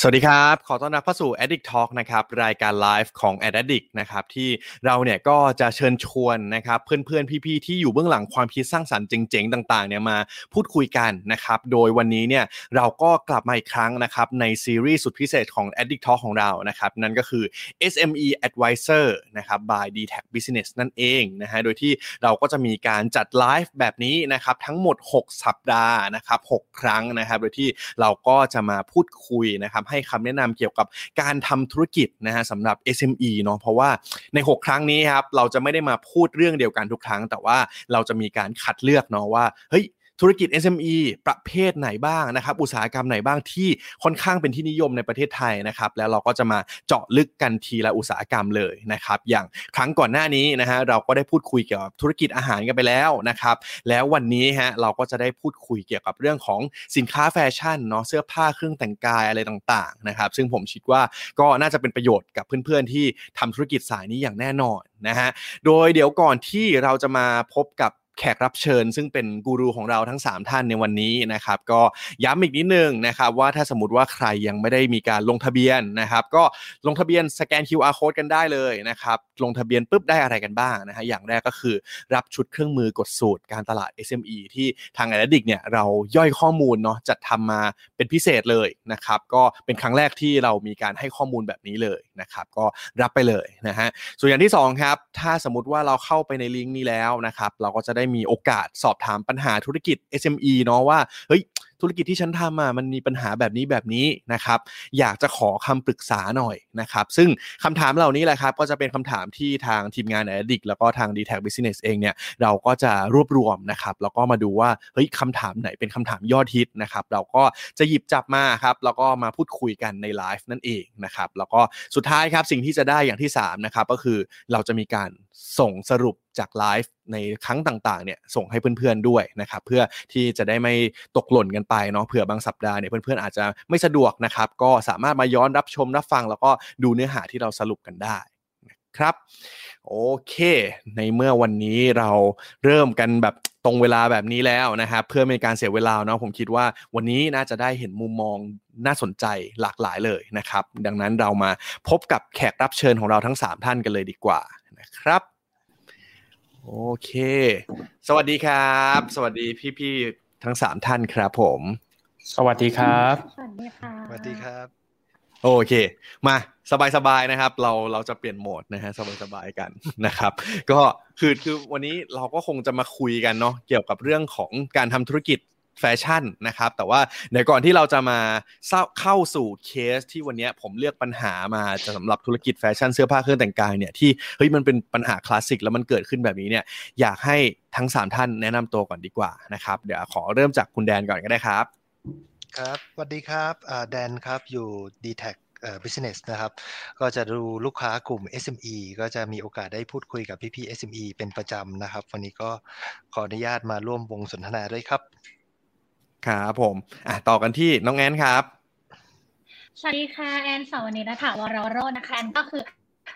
สวัสดีครับ ขอต้อนรับเข้าสู่ Addict Talk นะครับ รายการไลฟ์ของ Ad Addict นะครับ ที่เราเนี่ยก็จะเชิญชวนนะครับ เพื่อนๆ พี่ๆ ที่อยู่เบื้องหลังความคิดสร้างสรรค์เจ๋งๆ ต่างๆ เนี่ยมาพูดคุยกันนะครับ โดยวันนี้เนี่ยเราก็กลับมาอีกครั้งนะครับ ในซีรีส์สุดพิเศษของ Addict Talk ของเรานะครับ นั่นก็คือ SME Advisor นะครับ by d t a c Business นั่นเองนะฮะ โดยที่เราก็จะมีการจัดไลฟ์แบบนี้นะครับ ทั้งหมด 6 สัปดาห์นะครับ 6 ครั้งนะครับ โดยที่เราก็จะมาพูดคุยนะครับให้คำแนะนำเกี่ยวกับการทำธุรกิจนะฮะสำหรับ SME เนาะเพราะว่าใน 6 ครั้งนี้ครับเราจะไม่ได้มาพูดเรื่องเดียวกันทุกครั้ง แต่ว่าเราจะมีการคัดเลือกเนาะว่าเฮ้ย ธุรกิจ SME ประเภทไหนบ้างนะครับ อุตสาหกรรมไหนบ้างที่ค่อนข้างเป็นที่นิยมในประเทศไทยนะครับ แล้วเราก็จะมาเจาะลึกกันทีละอุตสาหกรรมเลยนะครับ อย่างครั้งก่อนหน้านี้นะฮะเราก็ได้พูดคุยเกี่ยวกับธุรกิจอาหารกันไปแล้วนะครับ แล้ววันนี้ฮะเราก็จะได้พูดคุยเกี่ยวกับเรื่องของสินค้าแฟชั่นเนาะเสื้อผ้าเครื่องแต่งกายอะไรต่างๆนะครับซึ่งผมคิดว่าก็น่าจะเป็นประโยชน์กับเพื่อนๆที่ทำธุรกิจสายนี้อย่างแน่นอนนะฮะโดยเดี๋ยวก่อนที่เราจะมาพบกับ แขกรับเชิญ ซึ่งเป็นกูรูของเราทั้ง 3 ท่านในวันนี้นะครับ ก็ย้ำอีกนิดนึงนะครับว่าถ้าสมมติว่าใครยังไม่ได้มีการลงทะเบียนนะครับ ก็ลงทะเบียนสแกน QR code กันได้เลยนะครับลงทะเบียนปุ๊บได้อะไรกันบ้างนะฮะอย่างแรกก็คือรับชุดเครื่องมือกดสูตรการตลาด SME ที่ทาง a อ d ดิกเนี่ยเราย่อยข้อมูลเนาะจัดทำมาเป็นพิเศษเลยนะครับก็เป็นครั้งแรกที่เรามีการให้ข้อมูลแบบนี้เลยนะครับก็รับไปเลยนะฮะส่วนอย่างที่2ครับถ้าสมมติว่าเราเข้าไปในลิงก์นี้แล้วนะครับเราก็จะได้มีโอกาสสอบถามปัญหาธุรกิจ SME เนาะว่าเฮ้ยธุรกิจที่ฉันทำอะมันมีปัญหาแบบนี้แบบนี้นะครับ อยากจะขอคำปรึกษาหน่อยนะครับ ซึ่งคำถามเหล่านี้แหละครับ ก็จะเป็นคำถามที่ทางทีมงาน a d d i c แล้วก็ทาง d t a c Business เองเนี่ย เราก็จะรวบรวมนะครับ แล้วก็มาดูว่า เฮ้ยคำถามไหนเป็นคำถามยอดฮิตนะครับ เราก็จะหยิบจับมาครับ แล้วก็มาพูดคุยกันในไลฟ์นั่นเองนะครับ แล้วก็สุดท้ายครับ สิ่งที่จะได้อย่างที่3นะครับ ก็คือเราจะมีการส่งสรุป จากไลฟ์ในครั้งต่างๆเนี่ยส่งให้เพื่อนๆด้วยนะครับเพื่อที่จะได้ไม่ตกหล่นกันไปเนาะเผื่อบางสัปดาห์เนี่ยเพื่อนๆอาจจะไม่สะดวกนะครับก็สามารถมาย้อนรับชมรับฟัง แล้วก็ดูเนื้อหาที่เราสรุปกันได้นะครับโอเค ในเมื่อวันนี้เราเริ่มกันแบบตรงเวลาแบบนี้แล้วนะครับเพื่อไม่การเสียเวลาเนาะผมคิดว่าวันนี้น่าจะได้เห็นมุมมองน่าสนใจหลากหลายเลยนะครับ ดังนั้นเรามาพบกับแขกรับเชิญของเราทั้ง 3 ท่านกันเลยดีกว่านะครับ โอเค สวัสดีครับ สวัสดีพี่ๆทั้ง3ท่านครับผม สวัสดีครับ สวัสดีค่ะสวัสดีครับ โอเค มาสบายๆนะครับ เราเราจะเปลี่ยนโหมดนะฮะสบายๆกันนะครับ ก็คือคือวันนี้เราก็คงจะมาคุยกันเนาะเกี่ยวกับเรื่องของการทำธุรกิจ แฟชั่นนะครับแต่ว่าในก่อนที่เราจะมาเข้าสู่เคสที่วันนี้ผมเลือกปัญหามาจะสำหรับธุรกิจแฟชั่นเสื้อผ้าเครื่องแต่งกายเนี่ยที่เฮ้ยมันเป็นปัญหาคลาสสิกแล้วมันเกิดขึ้นแบบนี้เนี่ยอยากให้ทั้ง 3 ท่านแนะนำตัวก่อนดีกว่านะครับเดี๋ยวขอเริ่มจากคุณแดนก่อนก็ได้ครับครับสวัสดีครับแดนครับอยู่ d t a c Business นะครับ ก็จะดูลูกค้ากลุ่ม SME ก็จะมีโอกาสได้พูดคุยกับพี่ๆ SME เป็นประจำนะครับ วันนี้ก็ขออนุญาตมาร่วมวงสนทนาด้วยครับ ครับผมอะต่อกันที่น้องแอนครับ สวัสดีค่ะแอนสาวนิรถาวรโรจนะคะแอนก็คือ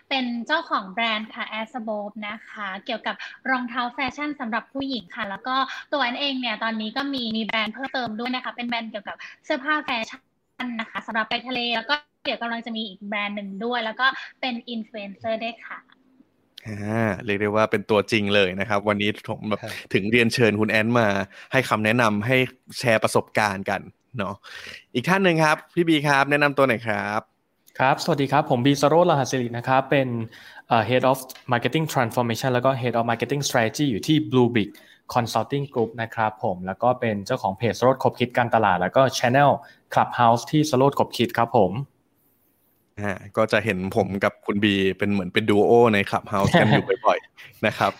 เป็นเจ้าของแบรนด์ค่ะแอสโบนะคะ เกี่ยวกับรองเท้าแฟชั่นสำหรับผู้หญิงค่ะ แล้วก็ตัวแอนเองเนี่ยตอนนี้ก็มีมีแบรนด์เพิ่มเติมด้วยนะคะ เป็นแบรนด์เกี่ยวกับเสื้อผ้าแฟชั่นนะคะสำหรับไปทะเล แล้วก็เดี๋ยวกำลังจะมีอีกแบรนด์หนึ่งด้วย แล้วก็เป็นอินฟลูเอนเซอร์ด้วยค่ะ เรียกได้ว่าเป็นตัวจริงเลยนะครับ วันนี้ผมแบบครับถึงเรียนเชิญคุณแอนมาให้คำแนะนำให้แชร์ประสบการณ์กันเนาะอีกท่านหนึ่งครับ พี่บีครับ แนะนำตัวหน่อยครับครับ สวัสดีครับ ผมบีสโรจน์รหัสสิรินะครับ เป็นเอ่อ Head of Marketing Transformation แล้วก็ Head of Marketing Strategy อยู่ที่ Blue Big Consulting Group นะครับผมแล้วก็เป็นเจ้าของเพจสโรดคบคิดการตลาด แล้วก็ Channel Clubhouse ที่สโรดคบคิดครับผม อ่าก็จะเห็นผมกับคุณบีเป็นเหมือนเป็นดูโอในคลับเฮาส์กันอยู่บ่อยๆนะครับ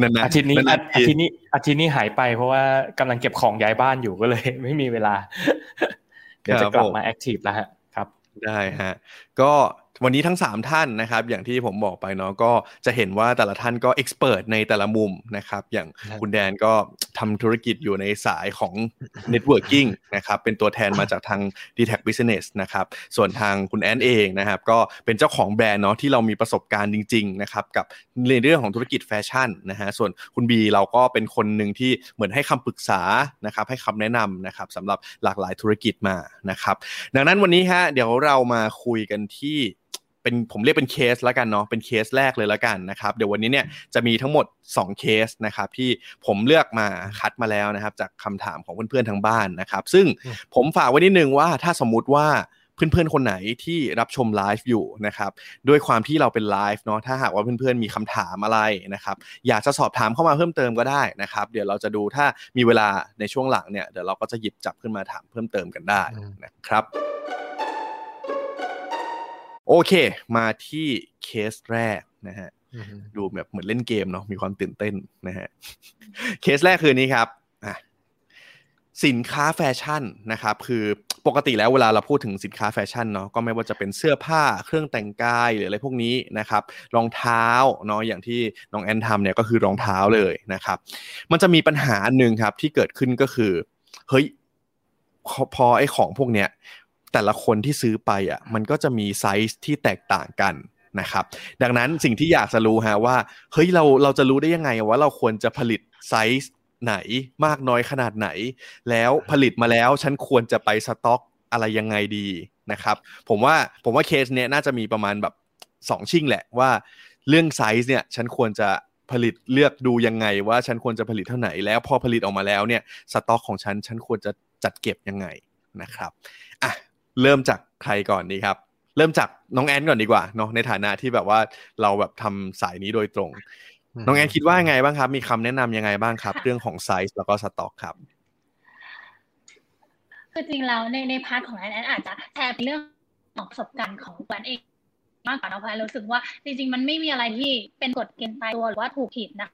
นั่นนะอาทิตย์นี้นั่นอานะอาทิตย์นี้อาทิตย์นี้หายไปเพราะว่ากำลังเก็บของย้ายบ้านอยู่ก็เลย ไม่มีเวลา เดี๋ยวจะกลับมาแอคทีฟแล้วฮะครับ ได้ฮะ ก็ วันนี้ทั้ง 3 ท่านนะครับ อย่างที่ผมบอกไปเนาะก็จะเห็นว่าแต่ละท่านก็เอ็กซ์เพรสในแต่ละมุมนะครับ อย่างคุณแดนก็ทำธุรกิจอยู่ในสายของ Networking นะครับ เป็นตัวแทนมาจากทาง d t a c Business นะครับ ส่วนทางคุณแอนเองนะครับ ก็เป็นเจ้าของแบรนด์เนาะที่เรามีประสบการณ์จริง ๆ นะครับ กับในเรื่องของธุรกิจแฟชั่นนะฮะส่วนคุณบีเราก็เป็นคนหนึ่งที่เหมือนให้คำปรึกษานะครับ ให้คำแนะนำนะครับสำหรับหลากหลายธุรกิจมานะครับ ดังนั้นวันนี้ฮะเดี๋ยวเรามาคุยกันที่ เป็นผมเรียกเป็นเคสแล้วกันเนาะเป็นเคสแรกเลยแล้วกันนะครับเดี๋ยววันนี้เนี่ยจะมีทั้งหมด 2 เคสนะครับที่ผมเลือกมาคัดมาแล้วนะครับ จากคำถามของเพื่อนๆทางบ้านนะครับ ซึ่งผมฝากไว้นิดนึงว่าถ้าสมมุติว่าเพื่อนๆ คนไหนที่รับชมไลฟ์อยู่นะครับด้วยความที่เราเป็นไลฟ์เนาะถ้าหากว่าเพื่อนๆ มีคำถามอะไรนะครับอยากจะสอบถามเข้ามาเพิ่มเติมก็ได้นะครับเดี๋ยวเราจะดูถ้ามีเวลาในช่วงหลังเนี่ยเดี๋ยวเราก็จะหยิบจับขึ้นมาถามเพิ่มเติมกันได้นะครับ โอเค มาที่เคสแรกนะฮะดูแบบเหมือนเล่นเกมเนาะมีความตื่นเต้นนะฮะเคสแรกคือนี้ครับอะสินค้าแฟชั่นนะครับคือปกติแล้วเวลาเราพูดถึงสินค้าแฟชั่นเนาะก็ไม่ว่าจะเป็นเสื้อผ้าเครื่องแต่งกายหรืออะไรพวกนี้นะครับรองเท้าเนาะอย่างที่น้องแอนทำเนี่ยก็คือรองเท้าเลยนะครับ มันจะมีปัญหาหนึ่งครับที่เกิดขึ้นก็คือเฮ้ยพอไอ้ของพวกเนี้ย แต่ละคนที่ซื้อไปอะมันก็จะมีไซส์ที่แตกต่างกันนะครับดังนั้นสิ่งที่อยากจะรู้ฮะว่าเฮ้ยเราเราจะรู้ได้ยังไงว่าเราควรจะผลิตไซส์ไหนมากน้อยขนาดไหน แล้วผลิตมาแล้วฉันควรจะไปสต็อกอะไรยังไงดีนะครับผมว่าผมว่าเคสเนี้ยน่าจะมีประมาณแบบสองสิ่งแหละว่าเรื่องไซส์เนี่ยฉันควรจะผลิตเลือกดูยังไงว่าฉันควรจะผลิตเท่าไหร่แล้วพอผลิตออกมาแล้วเนี่ยสต็อกของฉันฉันควรจะจัดเก็บยังไงนะครับอะ เริ่มจากใครก่อนดีครับ เริ่มจากน้องแอนก่อนดีกว่าเนาะในฐานะที่แบบว่าเราแบบทำสายนี้โดยตรง น้องแอนคิดว่าไงบ้างครับ มีคำแนะนำยังไงบ้างครับ เรื่องของไซส์แล้วก็สต็อกครับคือจริงแล้วในใน part ของแอนแอนอาจจะแชร์เป็นเรื่องของประสบการณ์ของแอนเองมากกว่านะเพราะรู้สึกว่าจริง ๆ มันไม่มีอะไรที่เป็นกฎเกณฑ์ตายตัวหรือว่าถูกผิดนะ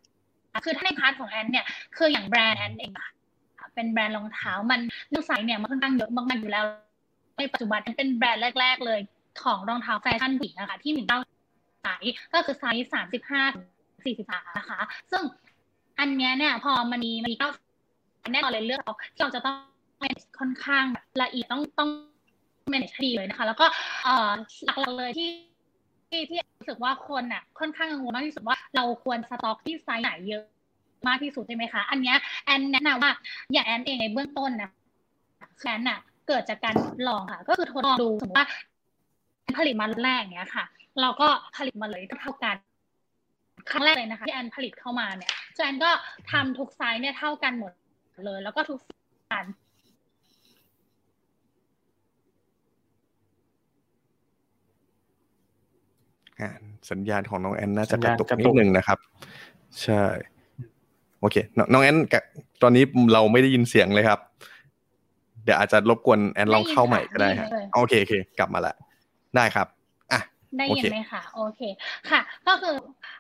คือถ้าใน part ของแอนเนี่ยคืออย่างแบรนด์แอนเองเป็นแบรนด์รองเท้ามันเรื่องไซส์เนี่ยมันค่อนข้างเยอะมากๆอยู่แล้ว ในปัจจุบันเป็นแบรนด์แรก ๆ เลยของรองเท้าแฟชั่นผู้หญิงนะคะที่หนึ่งเก้าไซส์ก็คือไซส์สามสิบห้าสี่สิบสามนะคะ ซึ่งอันนี้เนี่ยพอมันมีมีเก้าแน่นอนเลยเลือกที่เราจะต้องค่อนข้างละเอียดต้องต้อง manage ดีเลยนะคะ แล้วก็เอ่อหลักๆเลยที่ที่ที่รู้สึกว่าคนอะค่อนข้างกังวลมากที่สุดว่าเราควรสต็อกที่ไซส์ไหนเยอะมากที่สุดใช่ไหมคะ อันนี้แอนแนะนำว่าอย่างแอนเองในเบื้องต้นนะแอนอะ เกิดจากการทดลองค่ะ ก็คือทดลองดูสมมติว่าผลิตมาแรกเนี้ยค่ะ เราก็ผลิตมาเลยเท่ากันครั้งแรกเลยนะคะที่แอนผลิตเข้ามาเนี่ยแอนก็ทำทุกไซส์เนี่ยเท่ากันหมดเลย แล้วก็ทุกการสัญญาณของน้องแอนน่าจะกระตุกนิดนึงนะครับ ใช่ โอเค น้องแอนตอนนี้เราไม่ได้ยินเสียงเลยครับ เดี๋ยวอาจจะรบกวนแอนลองเข้าใหม่ก็ได้ฮะโอเคโอเค กลับมาละได้ครับอะได้ยินไหมคะโอเคค่ะ ก็คือ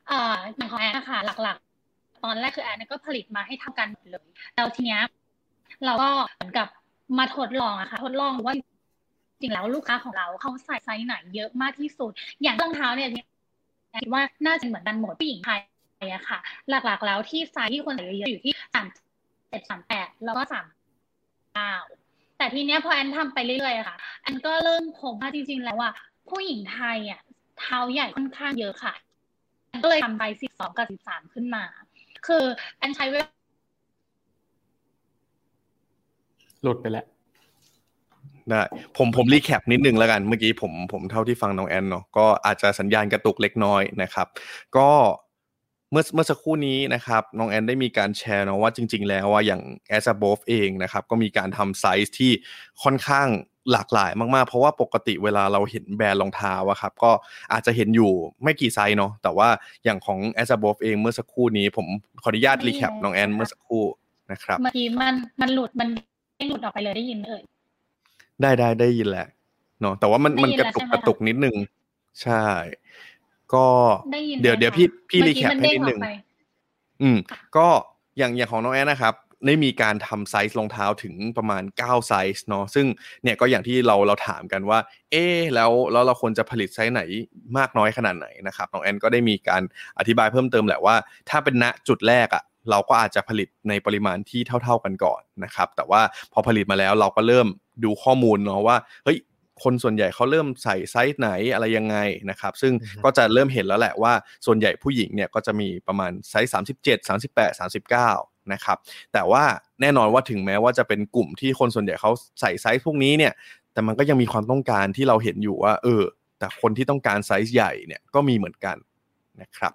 เอ่ออย่างของแอนนะคะหลักๆ ตอนแรกคือแอนก็ผลิตมาให้เท่ากันหมดเลยแล้วทีเนี้ยเราก็เหมือนกับมาทดลองอะค่ะ ทดลองว่าจริงแล้วลูกค้าของเราเขาใส่ไซส์ไหนเยอะมากที่สุด อย่างรองเท้าเนี่ยคิดว่าน่าจะเหมือนกันหมดผู้หญิงไทยอะค่ะ หลักๆแล้วที่ไซส์ที่คนใส่เยอะอยู่ที่สามเจ็ดสามแปดแล้วก็สามเก้า แต่ทีเนี้ยพอแอนทำไปเรื่อยๆค่ะแอนก็เริ่มพบว่าจริง ๆ แล้วว่าผู้หญิงไทยอะเท้าใหญ่ค่อนข้างเยอะค่ะแอนก็เลยทำไปสิบสองกับสิบสามขึ้นมา คือแอนใช้เวลาหลุดไปแล้วได้ผมผมรีแคปนิดนึงแล้วกันเมื่อกี้ผมผมเท่าที่ฟังน้องแอนเนาะก็อาจจะสัญญาณกระตุกเล็กน้อยนะครับ ก็ เมื่อเมื่อสักครู่นี้นะครับน้องแอนได้มีการแชร์เนาะว่าจริง ๆ แล้วว่าอย่าง a s a b o v เองนะครับก็มีการทำไซส์ที่ค่อนข้างหลากหลายมากๆ เพราะว่าปกติเวลาเราเห็นแบรนด์รองเท้าอะครับก็อาจจะเห็นอยู่ไม่กี่ไซส์เนาะแต่ว่าอย่างของ a s a b o v เองเมื่อสักครู่นี้ผมขออนุญาต recap น้องแอนเมื่อสักครู่นะครับเมื่อกี้มันมันหลุดมันหลุดออกไปเลยได้ยินเอ่ยได้ได้ได้ยินแหละเนาะแต่ว่ามันมันกระตุกกระตุกนิดนึง ใช่ ก็เดี๋ยวเดี๋ยวพี่พี่ recap ให้นิดนึงอืม ก็อย่างอย่างของน้องแอนนะครับได้มีการทำไซส์รองเท้าถึงประมาณ 9 ไซส์เนาะซึ่งเนี่ยก็อย่างที่เราเราถามกันว่า เอ๊แล้วแล้วเราควรจะผลิตไซส์ไหนมากน้อยขนาดไหนนะครับน้องแอนก็ได้มีการอธิบายเพิ่มเติมแหละว่า ถ้าเป็นณจุดแรกอะ่ะเราก็อาจจะผลิตในปริมาณที่เท่า ๆกันก่อนนะครับ แต่ว่าพอผลิตมาแล้วเราก็เริ่มดูข้อมูลเนาะว่าเฮ้ย คนส่วนใหญ่เขาเริ่มใส่ไซส์ไหนอะไรยังไงนะครับ ซึ่งก็จะเริ่มเห็นแล้วแหละว่าส่วนใหญ่ผู้หญิงเนี่ยก็จะมีประมาณไซส์37 38 39นะครับ แต่ว่าแน่นอนว่าถึงแม้ว่าจะเป็นกลุ่มที่คนส่วนใหญ่เขาใส่ไซส์พวกนี้เนี่ยแต่มันก็ยังมีความต้องการที่เราเห็นอยู่ว่า เออ แต่คนที่ต้องการไซส์ใหญ่เนี่ยก็มีเหมือนกันนะครับ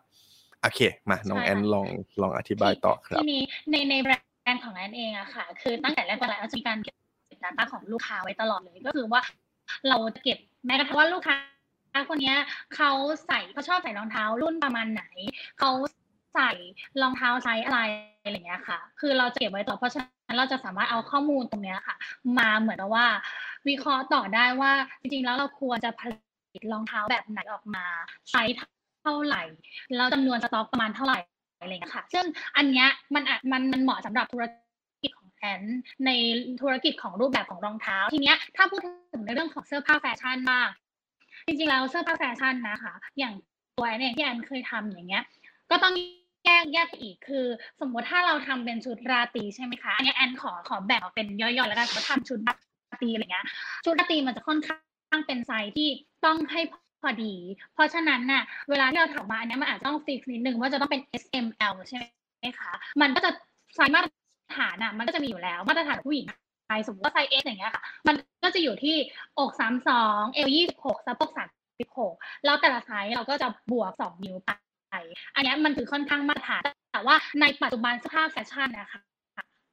โอเคมาน้องแอนลองลองอธิบายต่อครับทีนี้ในในแบรนด์ของแอนเองอะค่ะ คือตั้งแต่แรกๆเราจะมีการเก็บ data ของลูกค้าไว้ตลอดเลย ก็คือว่า เราจะเก็บแม้กระทั่งว่าลูกค้าคนนี้เขาใส่เขาชอบใส่รองเท้ารุ่นประมาณไหนเขาใส่รองเท้าไซส์อะไรอะไรเงี้ยค่ะ คือเราจะเก็บไว้ต่อเพราะฉะนั้นเราจะสามารถเอาข้อมูลตรงเนี้ยค่ะ มาเหมือนว่า วิเคราะห์ต่อได้ว่าจริงๆแล้วเราควรจะผลิตรองเท้าแบบไหนออกมาไซส์เท่าไหร่แล้วจำนวนสต็อกประมาณเท่าไหร่อะไรเงี้ยค่ะ ซึ่งอันเนี้ยมันอาจมันมันเหมาะสำหรับธุรกิจ ของแอนในธุรกิจของรูปแบบของรองเท้า ทีเนี้ยถ้าพูดถึงในเรื่องของเสื้อผ้าแฟชั่นมากจริงๆแล้วเสื้อผ้าแฟชั่นนะคะ อย่างตัวแอนเองที่แอนเคยทำอย่างเงี้ย ก็ต้องแยกแยกอีกคือ สมมติถ้าเราทำเป็นชุดราตรีใช่ไหมคะอันนี้แอนขอขอแบ่งออกเป็นย่อยๆแล้วกันสมมติทำชุดราตรีอะไรเงี้ยชุดราตรีมันจะค่อนข้างเป็นไซส์ที่ต้องให้พอดี เพราะฉะนั้นน่ะเวลาที่เราถอดมาอันนี้มันอาจจะต้อง fix นิดนึงว่าจะต้องเป็น S M L ใช่ไหมคะมันก็จะไซส์มาตร ฐานอะมันก็จะมีอยู่แล้วมาตรฐานผู้หญิงไทยสมมติว่าไซส์ S อย่างเงี้ยค่ะ มันก็จะอยู่ที่อกสามสองเอวยี่สิบหกสะโพกสามสิบหกแล้วแต่ละไซส์เราก็จะบวกสองนิ้วไปอันนี้มันคือค่อนข้างมาตรฐานแต่ว่าในปัจจุบันเสื้อผ้าแฟชั่นนะคะ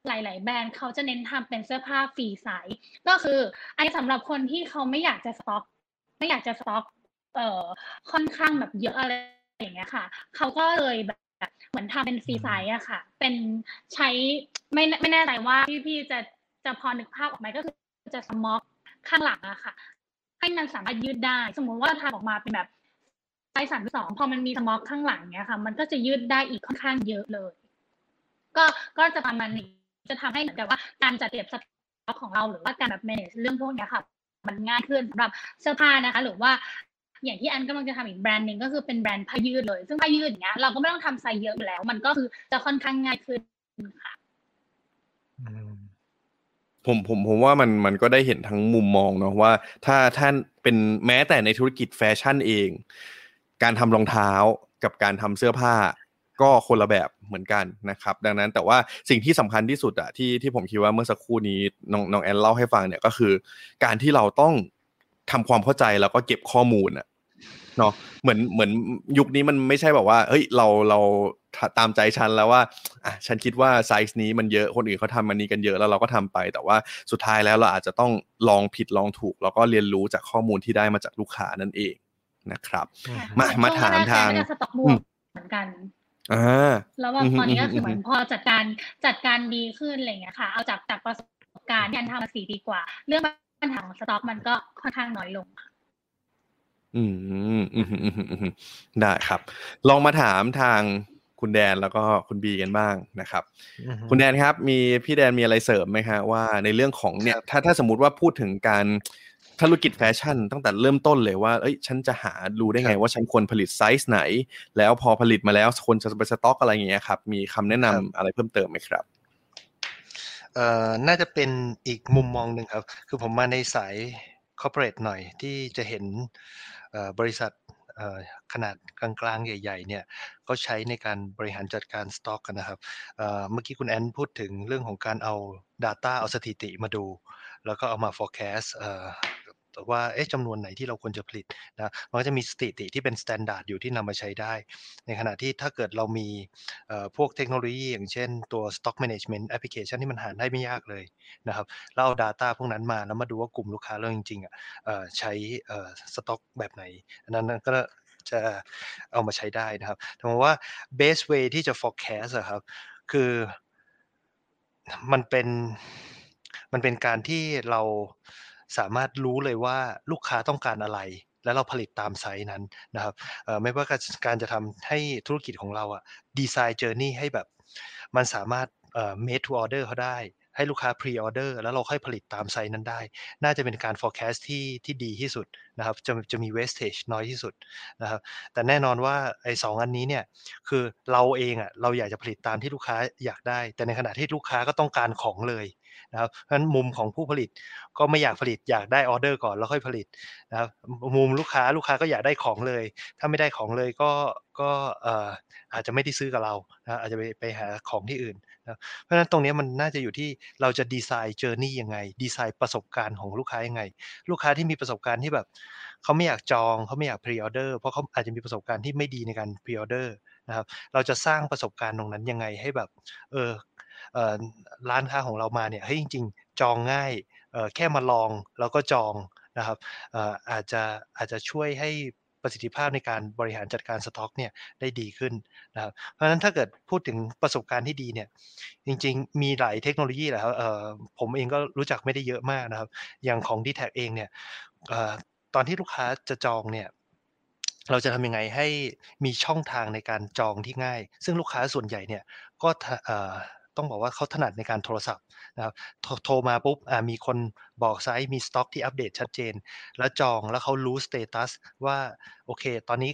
หลาย ๆ แบรนด์เขาจะเน้นทำเป็นเสื้อผ้าฟรีไซส์ก็คืออันนี้สำหรับคนที่เขาไม่อยากจะสต็อก ไม่อยากจะสต็อกเอ่อค่อนข้างแบบเยอะอะไรอย่างเงี้ยค่ะ เขาก็เลยแบบ เหมือนทำเป็นฟรีไซส์อะค่ะ เป็นใช้ไม่ไม่แน่ใจว่าพี่ๆจะจะพอนึกภาพออกไหมก็คือจะสม็อกข้างหลังอะค่ะ ให้มันสามารถยืดได้ สมมุติว่าทำออกมาเป็นแบบไซส์สามสองพอมันมีสม็อกข้างหลังเนี้ยค่ะ มันก็จะยืดได้อีกค่อนข้างเยอะเลย ก็ก็จะประมาณนี้จะทำให้เหมือนกับว่าการจัดเก็บสต็อกของเราหรือว่าการแบบ manage เรื่องพวกเนี้ยค่ะ มันง่ายขึ้นสำหรับเสื้อผ้านะคะ หรือว่า อย่างที่แอนกำลังจะทำอีกแบรนด์หนึ่งก็คือเป็นแบรนด์ผ้ายืดเลย ซึ่งผ้ายืดอย่างเงี้ยเราก็ไม่ต้องทำไซส์เยอะอยู่แล้ว มันก็คือจะค่อนข้างง่ายขึ้นค่ะผมผมผมว่ามันมันก็ได้เห็นทั้งมุมมองเนาะว่า ถ้าท่านเป็นแม้แต่ในธุรกิจแฟชั่นเอง การทำรองเท้ากับการทำเสื้อผ้าก็คนละแบบเหมือนกันนะครับ ดังนั้นแต่ว่าสิ่งที่สำคัญที่สุดอะที่ที่ผมคิดว่าเมื่อสักครู่นี้น้องน้องแอนเล่าให้ฟังเนี่ยก็คือ การที่เราต้องทำความเข้าใจแล้วก็เก็บข้อมูลอะ เนาะเหมือนเหมือนยุคนี้มันไม่ใช่แบบว่าเฮ้ยเราเราตามใจฉันแล้วว่าอะฉันคิดว่าไซส์นี้มันเยอะคนอื่นเขาทำมันนี้กันเยอะแล้วเราก็ทำไป แต่ว่าสุดท้ายแล้วเราอาจจะต้องลองผิดลองถูก แล้วก็เรียนรู้จากข้อมูลที่ได้มาจากลูกค้านั่นเองนะครับ มามาถามทางช่วแรกๆก็จะสต็อกบวกเหมือนกันอ่าแล้วแบบอือฮึตอนนี้ก็คือเหมือืออนฮึพอจัดการจัดการดีขึ้นอะไรอย่างเงี้ยค่ะ เอาจากจากประสบการณ์ที่อันทำมาสี่ปีกว่า เรื่องปัญหาของสต็อกมันก็ค่อนข้างน้อยลงค่ะ อืมอืมอืมอืมอืมได้ครับ ลองมาถามทางคุณแดนแล้วก็คุณบีกันบ้างนะครับ คุณแดนครับ มีพี่แดนมีอะไรเสริมไหมฮะว่าในเรื่องของเนี่ย ถ้าถ้าสมมติว่าพูดถึงการธุรกิจแฟชั่นตั้งแต่เริ่มต้นเลยว่า เอ้ย ฉันจะหาดูได้ไงว่าฉันควรผลิตไซส์ไหน แล้วพอผลิตมาแล้วควรจะไปสต็อกอะไรอย่างเงี้ยครับ มีคำแนะนำอะไรเพิ่มเติมไหมครับ เอ่อ น่าจะเป็นอีกมุมมองหนึ่งครับ คือผมมาในสาย corporate หน่อยที่จะเห็นเอ่อ บริษัทขนาดกลางๆ ใหญ่ๆ เนี่ยเขาใช้ในการบริหารจัดการสต็อกกันนะครับ เมื่อกี้คุณแอนพูดถึงเรื่องของการเอา Data เอาสถิติมาดู แล้วก็เอามา forecast เอ่อ ว่าเอ๊ะจำนวนไหนที่เราควรจะผลิตนะมันก็จะมีสถิติที่เป็น standard อยู่ที่นำมาใช้ได้ ในขณะที่ถ้าเกิดเรามีพวกเทคโนโลยี อย่างเช่นตัว stock management application ที่มันหาได้ไม่ยากเลยนะครับแล้วเอา data พวกนั้นมาแล้วมาดูว่ากลุ่มลูกค้าเราจริงๆอะใช้สต็อกแบบไหนอันนั้นก็จะเอามาใช้ได้นะครับแต่ผมว่า best way ที่จะ forecast อะครับ คือมันเป็นมันเป็นการที่เรา สามารถรู้เลยว่าลูกค้าต้องการอะไร แล้วเราผลิตตามไซส์นั้นนะครับไม่ว่าการจะทำให้ธุรกิจของเราอะ design journey ให้แบบ มันสามารถเอ่อ made to order เขาได้ให้ลูกค้า pre order แล้วเราค่อยผลิตตามไซส์นั้นได้ น่าจะเป็นการ forecast ที่ที่ดีที่สุดนะครับ จะจะมี wastage น้อยที่สุดนะครับ แต่แน่นอนว่าไอ้สองอันนี้เนี่ย คือเราเองอะเราอยากจะผลิตตามที่ลูกค้าอยากได้ แต่ในขณะที่ลูกค้าก็ต้องการของเลย นะครับเพราะฉะนั้นมุมของผู้ผลิตก็ไม่อยากผลิตอยากได้ออเดอร์ก่อนแล้วค่อยผลิตนะครับมุมลูกค้าลูกค้าก็อยากได้ของเลย ถ้าไม่ได้ของเลยก็ก็อาจจะไม่ได้ซื้อกับเรานะอาจจะไปไปหาของที่อื่นนะเพราะฉะนั้นตรงนี้มันน่าจะอยู่ที่เราจะดีไซน์เจอร์นี่ยังไง ดีไซน์ประสบการณ์ของลูกค้ายังไง ลูกค้าที่มีประสบการณ์ที่แบบเขาไม่อยากจองเขาไม่อยาก pre order เพราะเขาอาจจะมีประสบการณ์ที่ไม่ดีในการ pre order นะครับเราจะสร้างประสบการณ์ตรงนั้นยังไงให้แบบเออเอ่อ ร้านค้าของเรามาเนี่ยเฮ้ยจริง ๆ จองง่ายแค่มาลองแล้วก็จองนะครับอาจจะอาจจะช่วยให้ประสิทธิภาพในการบริหารจัดการสต็อกเนี่ยได้ดีขึ้นนะครับเพราะฉะนั้นถ้าเกิดพูดถึงประสบการณ์ที่ดีเนี่ยจริงๆ มีหลายเทคโนโลยีแหละครับผมเองก็รู้จักไม่ได้เยอะมากนะครับ อย่างของ d t แทเองเนี่ยตอนที่ลูกค้าจะจองเนี่ยเราจะทำยังไงให้มีช่องทางในการจองที่ง่าย ซึ่งลูกค้าส่วนใหญ่เนี่ยก็ ต้องบอกว่าเขาถนัดในการโทรศัพท์นะครับโทรโทรมาปุ๊บมีคนบอกไซส์มีสต็อกที่อัปเดตชัดเจน แล้วจองแล้วเขารู้สเตตัสว่าโอเค ตอนนี้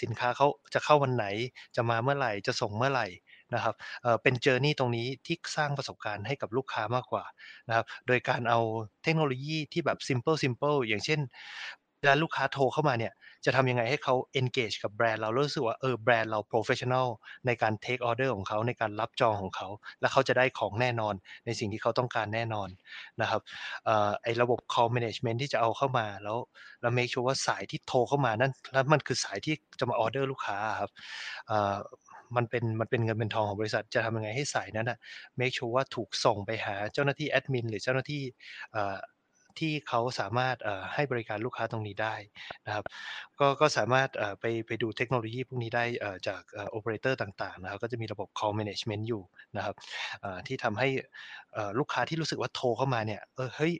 สินค้าเขาจะเข้าวันไหน จะมาเมื่อไหร่จะส่งเมื่อไหร่นะครับเเป็นเจอร์นี่ตรงนี้ที่สร้างประสบการณ์ให้กับลูกค้ามากกว่านะครับ โดยการเอาเทคโนโลยีที่แบบ simple simple อย่างเช่น เวลาลูกค้าโทรเข้ามาเนี่ยจะทำยังไงให้เขา engage กับแบรนด์เรารู้สึกว่าเออแบรนด์เรา professional ในการ take order ของเขาในการรับจองของเขา แล้วเขาจะได้ของแน่นอนในสิ่งที่เขาต้องการแน่นอนนะครับออไอ้ระบบ call management ที่จะเอาเข้ามาแล้วแล้ว make sure ว่าสายที่โทรเข้ามานั่นแล้วมันคือสายที่จะมาออเดอร์ลูกค้าครับมันเป็นมันเป็นเงินเป็นทองของบริษัทจะทำยังไงให้สายนั้นนะ make sure ว่าถูกส่งไปหาเจ้าหน้าที่แอดมินหรือเจ้าหน้าที่ ที่เขาสามารถให้บริการลูกค้าตรงนี้ได้นะครับก็ก็สามารถไปไปดูเทคโนโลยีพวกนี้ได้จากโอเปอเรเตอร์ต่างๆนะครับก็จะมีระบบ call management อยู่นะครับที่ทำให้ลูกค้าที่รู้สึกว่าโทรเข้ามาเนี่ยเออเฮ้ย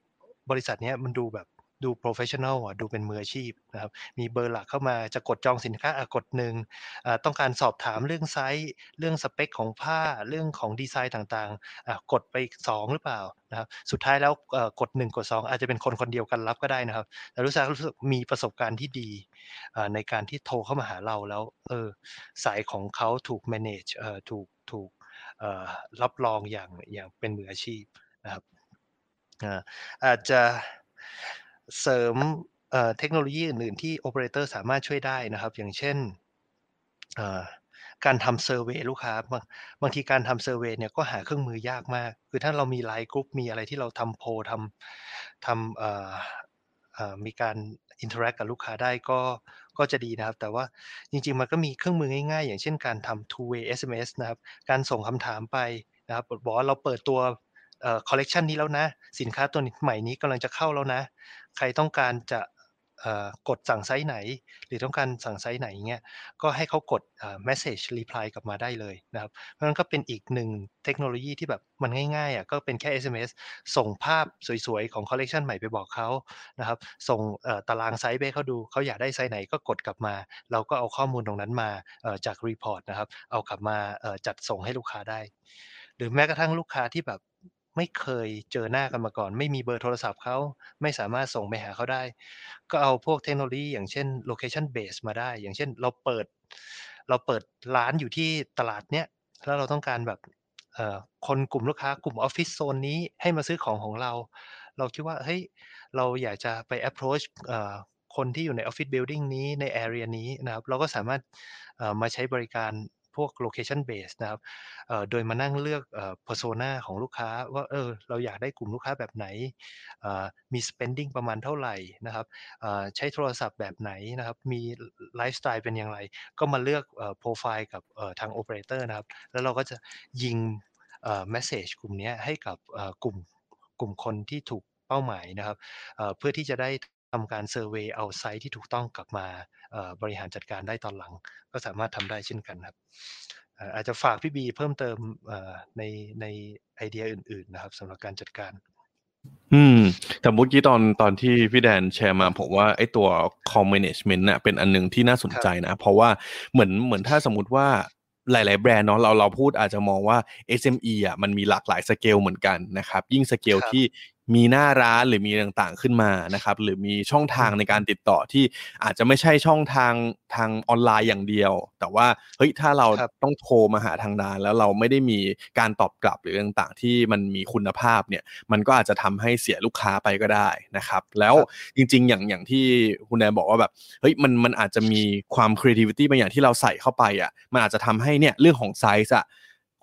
บริษัทนี้มันดูแบบ ดู professional อะดูเป็นมืออาชีพนะครับมีเบอร์หลักเข้ามาจะกดจองสินค้าอะกดหนึ่งต้องการสอบถามเรื่องไซส์เรื่องสเปคของผ้าเรื่องของดีไซน์ต่างๆอะกดไป 2 หรือเปล่านะครับสุดท้ายแล้วกด 1 กด 2 อาจจะเป็นคนคนเดียวกันรับก็ได้นะครับแต่รู้สึกรู้สึกมีประสบการณ์ที่ดีในการที่โทรเข้ามาหาเราแล้วเออสายของเขาถูก manage ถูกถูกรับรองอย่างอย่างเป็นมืออาชีพนะครับอาจจะ เสริมเทคโนโลยีอื่นๆที่โอเปอเรเตอร์สามารถช่วยได้นะครับ อย่างเช่นการทำ survey ลูกค้าบางบางทีการทำ survey เนี่ยก็หาเครื่องมือยากมาก คือถ้าเรามีไลน์กรุ๊ปมีอะไรที่เราทำโพทำทำมีการ interact กับลูกค้าได้ก็ก็จะดีนะครับ แต่ว่าจริงๆมันก็มีเครื่องมือง่ายๆ อย่างเช่นการทำ two way SMS นะครับ การส่งคำถามไปนะครับบอกว่าเราเปิดตัว คอลเลกชันนี้แล้วนะ สินค้าตัวใหม่นี้กำลังจะเข้าแล้วนะ ใครต้องการจะกดสั่งไซส์ไหน หรือต้องการสั่งไซส์ไหนเงี้ยก็ให้เขากด message reply กลับมาได้เลยนะครับเพราะนั้นก็เป็นอีกหนึ่งเทคโนโลยีที่แบบมันง่ายๆอะก็เป็นแค่ SMS ส่งภาพสวยๆ ของคอลเลกชันใหม่ไปบอกเขานะครับส่งตารางไซส์ไปเขาดูเขาอยากได้ไซส์ไหนก็กดกลับมา เราก็เอาข้อมูลตรงนั้นมาจาก report นะครับเอากลับมาจัดส่งให้ลูกค้าได้ หรือแม้กระทั่งลูกค้าที่แบบ ไม่เคยเจอหน้ากันมาก่อน ไม่มีเบอร์โทรศัพท์เขาไม่สามารถส่งไปหาเขาได้ ก็เอาพวกเทคโนโลยีอย่างเช่น location base มาได้ อย่างเช่นเราเปิด เราเปิดร้านอยู่ที่ตลาดเนี้ยแล้วเราต้องการแบบคนกลุ่มลูกค้ากลุ่มออฟฟิศโซนนี้ให้มาซื้อของของเรา เราคิดว่าเฮ้ยเราอยากจะไป approach คนที่อยู่ในออฟฟิศ building นี้ใน area นี้นะครับเราก็สามารถมาใช้บริการ พวก location base นะครับโดยมานั่งเลือก persona ของลูกค้าว่าเออเราอยากได้กลุ่มลูกค้าแบบไหนมี spending ประมาณเท่าไหร่นะครับใช้โทรศัพท์แบบไหนนะครับมีไลฟ์สไตล์เป็นอย่างไร ก็มาเลือกโปรไฟล์กับทางโอเปอเรเตอร์นะครับแล้วเราก็จะยิง message กลุ่มนี้ให้กับกลุ่มกลุ่มคนที่ถูกเป้าหมายนะครับเพื่อที่จะได้ ทำการเซอร์เวยเอาไซต์ที่ถูกต้องกลับมาบริหารจัดการได้ตอนหลัง ก็สามารถทำได้เช่นกันครับอาจจะฝากพี่บีเพิ่มเติมในในไอเดียอื่น ๆ นะครับสำหรับการจัดการ อืม แต่เมื่อกี้ตอนตอนที่พี่แดนแชร์มาผมว่าไอ้ตัว call management เนี่ยเป็นอันหนึ่งที่น่าสนใจนะ เพราะว่าเหมือนเหมือนถ้าสมมติว่าหลาย ๆ แบรนด์เนาะเราเราพูดอาจจะมองว่า SME อะมันมีหลากหลายสเกลเหมือนกันนะครับ ยิ่งสเกลครับที่ มีหน้าร้านหรือมีต่างๆขึ้นมานะครับหรือมีช่องทางในการติดต่อที่อาจจะไม่ใช่ช่องทางทางออนไลน์อย่างเดียว แต่ว่าเฮ้ยถ้าเราครับต้องโทรมาหาทางร้าน แล้วเราไม่ได้มีการตอบกลับหรือต่างๆ ที่มันมีคุณภาพเนี่ยมันก็อาจจะทำให้เสียลูกค้าไปก็ได้นะครับ แล้วจริงๆ อย่างอย่างที่คุณแดนบอกว่าแบบเฮ้ยมันมันอาจจะมีความ creativity บางอย่างที่เราใส่เข้าไปอะมันอาจจะทำให้เนี่ยเรื่องของไซส์อะ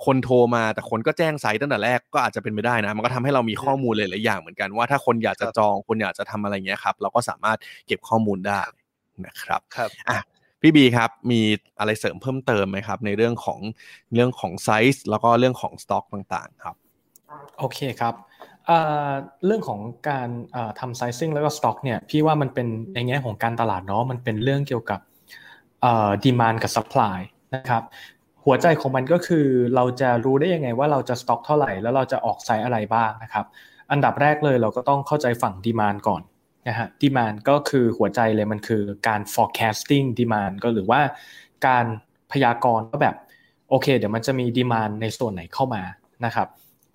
คนโทรมาแต่คนก็แจ้งไซส์ตั้งแต่แรกก็อาจจะเป็นไปได้นะ มันก็ทำให้เรามีข้อมูลหลายๆอย่างเหมือนกันว่าถ้าคนอยากจะครับจองคนอยากจะทำอะไรเงี้ยครับ เราก็สามารถเก็บข้อมูลได้นะครับครับอะพี่บีครับมีอะไรเสริมเพิ่มเติมไหมครับ ในเรื่องของเรื่องของไซส์แล้วก็เรื่องของสต็อกต่างๆ ครับโอเคครับเอ่อเรื่องของการเอ่อทำ sizing แล้วก็สต็อกเนี่ยพี่ว่ามันเป็นในแง่ของการตลาดเนาะมันเป็นเรื่องเกี่ยวกับเอ่อ demand กับ supply นะครับ หัวใจของมันก็คือเราจะรู้ได้ยังไงว่าเราจะสต็อกเท่าไหร่แล้วเราจะออกไซส์อะไรบ้างนะครับ อันดับแรกเลยเราก็ต้องเข้าใจฝั่ง demand ก่อนนะฮะ demand ก็คือหัวใจเลยมันคือการ forecasting demand ก็หรือว่าการพยากรณ์ว่าแบบโอเค เดี๋ยวมันจะมี demand ในส่วนไหนเข้ามานะครับ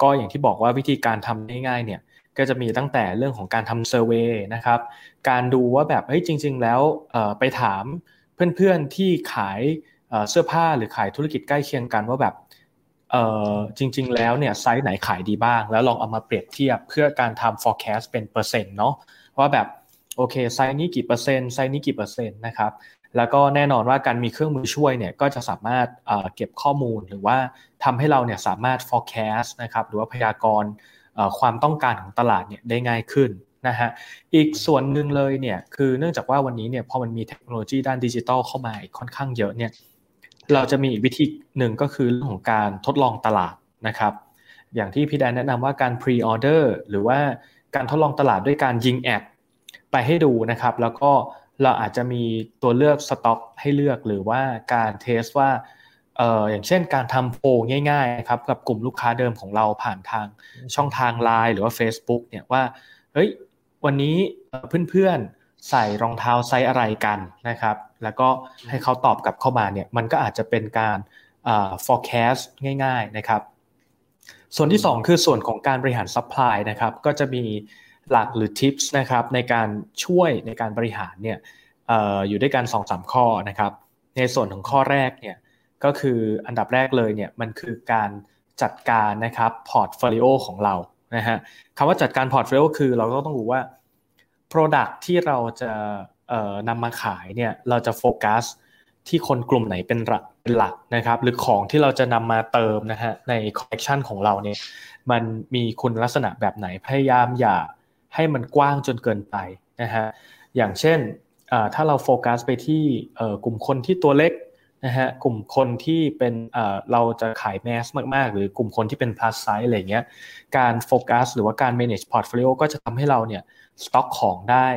ก็อย่างที่บอกว่าวิธีการทำง่ายๆเนี่ยก็จะมีตั้งแต่เรื่องของการทำ survey นะครับ การดูว่าแบบเฮ้ยจริง ๆ แล้วไปถามเพื่อนๆที่ขาย เสื้อผ้าหรือขายธุรกิจใกล้เคียงกันว่าแบบเออจริง ๆ แล้วเนี่ยไซส์ไหนขายดีบ้าง แล้วลองเอามาเปรียบเทียบเพื่อการทำ forecast เป็นเปอร์เซ็นต์เนาะว่าแบบโอเคไซส์นี้กี่เปอร์เซ็นต์ไซส์นี้กี่เปอร์เซ็นต์นะครับแล้วก็แน่นอนว่าการมีเครื่องมือช่วยเนี่ยก็จะสามารถเก็บข้อมูลหรือว่าทำให้เราเนี่ยสามารถ forecast นะครับหรือว่าพยากรณ์ความต้องการของตลาดเนี่ยได้ง่ายขึ้นนะฮะอีกส่วนหนึ่งเลยเนี่ยคือเนื่องจากว่าวันนี้เนี่ยพอมันมีเทคโนโลยีด้านดิจิทัลเข้ามาค่อนข้างเยอะเนี่ย เราจะมีอีกวิธีหนึ่งก็คือเรื่องของการทดลองตลาดนะครับ อย่างที่พี่แดนแนะนำว่าการ pre order หรือว่าการทดลองตลาดด้วยการยิงแอดไปให้ดูนะครับ แล้วก็เราอาจจะมีตัวเลือกสต็อกให้เลือกหรือว่าการ test ว่าเอ่ออย่างเช่นการทำโพลง่ายๆครับกับกลุ่มลูกค้าเดิมของเราผ่านทางช่องทาง Line หรือว่า Facebook เนี่ยว่าเฮ้ยวันนี้เพื่อนๆใส่รองเท้าไซส์อะไรกันนะครับ แล้วก็ให้เขาตอบกลับเข้ามาเนี่ยมันก็อาจจะเป็นการเอ่อ forecast ง่ายๆนะครับส่วนที่ 2 คือส่วนของการบริหาร supply นะครับก็จะมีหลักหรือ tips นะครับในการช่วยในการบริหารเนี่ยเอออยู่ด้วยกัน2-3ข้อนะครับในส่วนของข้อแรกเนี่ยก็คืออันดับแรกเลยเนี่ยมันคือการจัดการนะครับ portfolio ของเรานะฮะคำว่าจัดการ portfolio คือเราก็ต้องรู้ว่า Product ที่เราจะเอ่อ นำมาขายเนี่ยเราจะโฟกัสที่คนกลุ่มไหนเป็นหลักเป็นหลักนะครับ หรือของที่เราจะนำมาเติมนะฮะในคอลเลกชันของเราเนี่ยมันมีคุณลักษณะแบบไหนพยายามอย่าให้มันกว้างจนเกินไปนะฮะอย่างเช่นถ้าเราโฟกัสไปที่กลุ่มคนที่ตัวเล็กนะฮะกลุ่มคนที่เป็นเอ่อเราจะขายแมสมาก ๆ หรือกลุ่มคนที่เป็น plus size อะไรเงี้ยการโฟกัสหรือว่าการ manage portfolio ก็จะทำให้เราเนี่ย สต็อกของได้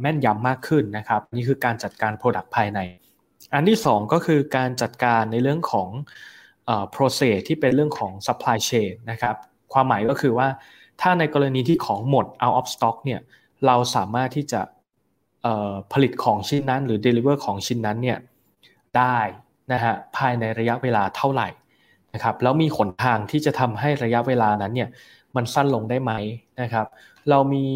แม่นยำมากขึ้นนะครับ นี่คือการจัดการ product ภายใน อันที่สองก็คือการจัดการในเรื่องของเอ่อ process ที่เป็นเรื่องของ supply chain นะครับ ความหมายก็คือว่าถ้าในกรณีที่ของหมด out of stock เนี่ยเราสามารถที่จะผลิตของชิ้นนั้นหรือ deliver ของชิ้นนั้นเนี่ยได้นะฮะภายในระยะเวลาเท่าไหร่นะครับแล้วมีหนทางที่จะทำให้ระยะเวลานั้นเนี่ยมันสั้นลงได้ไหมนะครับ เรามี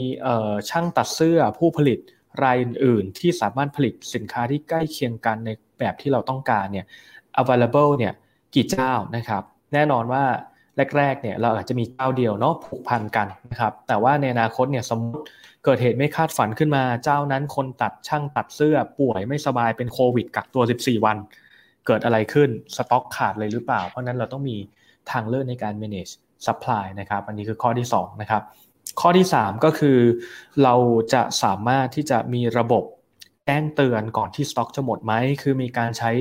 ช่างตัดเสื้อผู้ผลิตรายอื่น ๆ ที่สามารถผลิตสินค้าที่ใกล้เคียงกันในแบบที่เราต้องการเนี่ย available เนี่ยกี่เจ้านะครับ แน่นอนว่าแรกๆเนี่ยเราอาจจะมีเจ้าเดียวเนาะผูกพันกันนะครับ แต่ว่าในอนาคตเนี่ยสมมติเกิดเหตุไม่คาดฝันขึ้นมาเจ้านั้นคนตัดช่างตัดเสื้อป่วยไม่สบายเป็นโควิดกักตัว 14 วัน เกิดอะไรขึ้นสต็อกขาดเลยหรือเปล่า เพราะนั้นเราต้องมีทางเลือกในการ manage supply นะครับ อันนี้คือข้อที่2นะครับ ข้อที่ 3 ก็คือเราจะสามารถที่จะมีระบบแจ้งเตือนก่อนที่สต็อกจะหมดไหม คือมีการใช้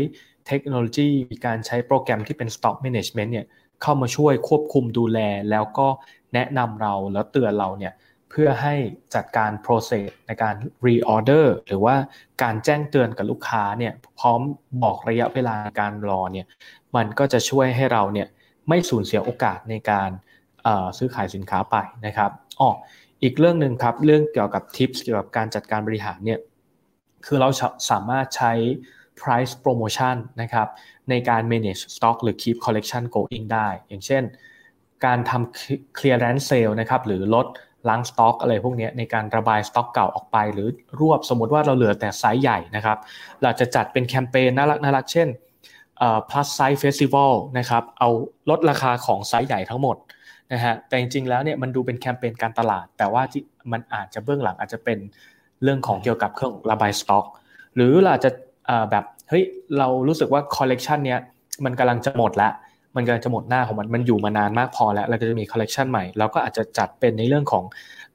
เทคโนโลยี มีการใช้โปรแกรมที่เป็น Stock Management เนี่ยเข้ามาช่วยควบคุมดูแล แล้วก็แนะนำเราแล้วเตือนเราเนี่ยเพื่อให้จัดการ process ในการ reorder หรือว่าการแจ้งเตือนกับลูกค้าเนี่ยพร้อมบอกระยะเวลาการรอเนี่ยมันก็จะช่วยให้เราเนี่ยไม่สูญเสียโอกาสในการซื้อขายสินค้าไปนะครับ อ๋ออีกเรื่องหนึ่งครับเรื่องเกี่ยวกับทิปเกี่ยวกับการจัดการบริหารเนี่ยคือเราสามารถใช้ price promotion นะครับในการ manage stock หรือ keep collection going ได้ อย่างเช่น การทำ clearance sale นะครับหรือลดล้างสต็อกอะไรพวกนี้ในการระบายสต็อกเก่าออกไป หรือรวบสมมติว่าเราเหลือแต่ไซส์ใหญ่นะครับ เราจะจัดเป็นแคมเปญน่ารักน่ารักเช่น plus size festival นะครับเอาลดราคาของไซส์ใหญ่ทั้งหมด นะฮะแต่จริงๆแล้วเนี่ยมันดูเป็นแคมเปญการตลาด แต่ว่าที่มันอาจจะเบื้องหลังอาจจะเป็นเรื่องของเกี่ยวกับเรื่องระบายสต็อก หรือเราจะแบบเฮ้ยเรารู้สึกว่าคอลเลกชันเนี้ยมันกำลังจะหมดแล้วมันกำลังจะหมดหน้าของมันมันอยู่มานานมากพอแล้วเราก็จะมีคอลเลกชันใหม่เราก็อาจจะจัดเป็นในเรื่องของ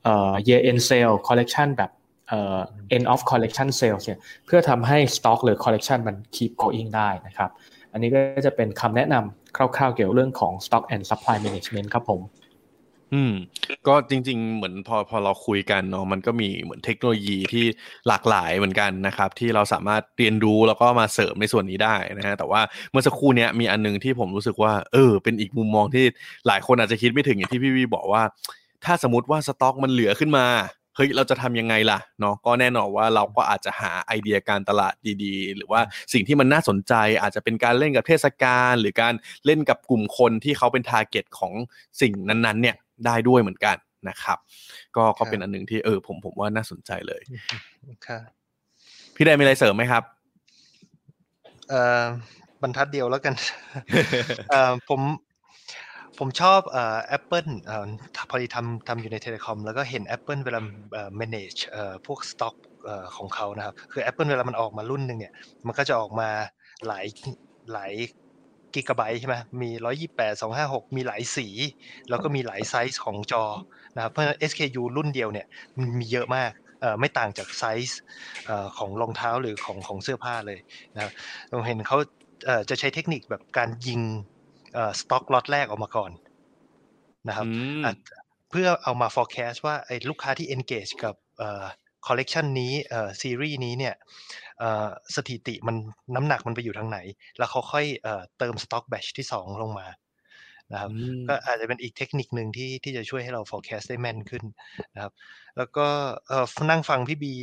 เอ่อ year end sale collection แบบเอ่อ end of collection sales เนี่ยเพื่อทำให้ stock หรือ collection มัน keep going ได้นะครับ อันนี้ก็จะเป็นคำแนะนำ คร่าวๆเกี่ยวเรื่องของ stock and supply management ครับผม อืม ก็จริง ๆ เหมือนพอพอเราคุยกันเนาะมันก็มีเหมือนเทคโนโลยีที่หลากหลายเหมือนกันนะครับ ที่เราสามารถเรียนรู้แล้วก็มาเสริมในส่วนนี้ได้นะฮะแต่ว่าเมื่อสักครู่เนี้ยมีอันนึงที่ผมรู้สึกว่า เออ เป็นอีกมุมมองที่หลายคนอาจจะคิดไม่ถึงอย่างที่พี่วีบอกว่า ถ้าสมมติว่าสต็อกมันเหลือขึ้นมา เฮ้ยเราจะทำยังไงล่ะเนาะก็แน่นอนว่าเราก็อาจจะหาไอเดียการตลาดดีๆ หรือว่าสิ่งที่มันน่าสนใจอาจจะเป็นการเล่นกับเทศกาลหรือการเล่นกับกลุ่มคนที่เขาเป็นทาร์เก็ตของสิ่งนั้นๆเนี่ยได้ด้วยเหมือนกันนะครับ ก็ก็เป็นอันหนึ่งที่เออผมผมว่าน่าสนใจเลยครับพี่ได้มีอะไรเสริมไหมครับเอ่อบรรทัดเดียวแล้วกันเอ่อผม ผมชอบเอ่อ Apple เอ่อพอดีทำทำอยู่ใน telecom แล้วก็เห็น Apple เวลาเอ่อ manage เอ่อพวกสต็อกเอ่อของเขานะครับ คือ Apple เวลามันออกมารุ่นหนึ่งเนี่ย มันก็จะออกมาหลายหลายกิกะไบต์ใช่ไหมมีร้อยยี่แปดสองห้าหกมีหลายสี แล้วก็มีหลายไซส์ของจอนะครับเพราะฉะนั้น SKU รุ่นเดียวเนี่ยมันมีเยอะมากไม่ต่างจากไซส์ของรองเท้าหรือของของเสื้อผ้าเลยนะครับเราเห็นเขาจะใช้เทคนิคแบบการยิง สต็อกล็อตแรกออกมาก่อนนะครับเพื่อเอามา forecast ว่าไอ้ลูกค้าที่ engage กับเอ่อคอลเลกชันนี้เอ่อซีรีส์นี้เนี่ยสถิติมันน้ำหนักมันไปอยู่ทางไหน แล้วเขาค่อยเติมสต็อก batch ที่สองลงมานะครับก็อาจจะเป็นอีกเทคนิคหนึ่งที่ที่จะช่วยให้เรา forecast ได้แม่นขึ้นนะครับ แล้วก็นั่งฟังพี่บี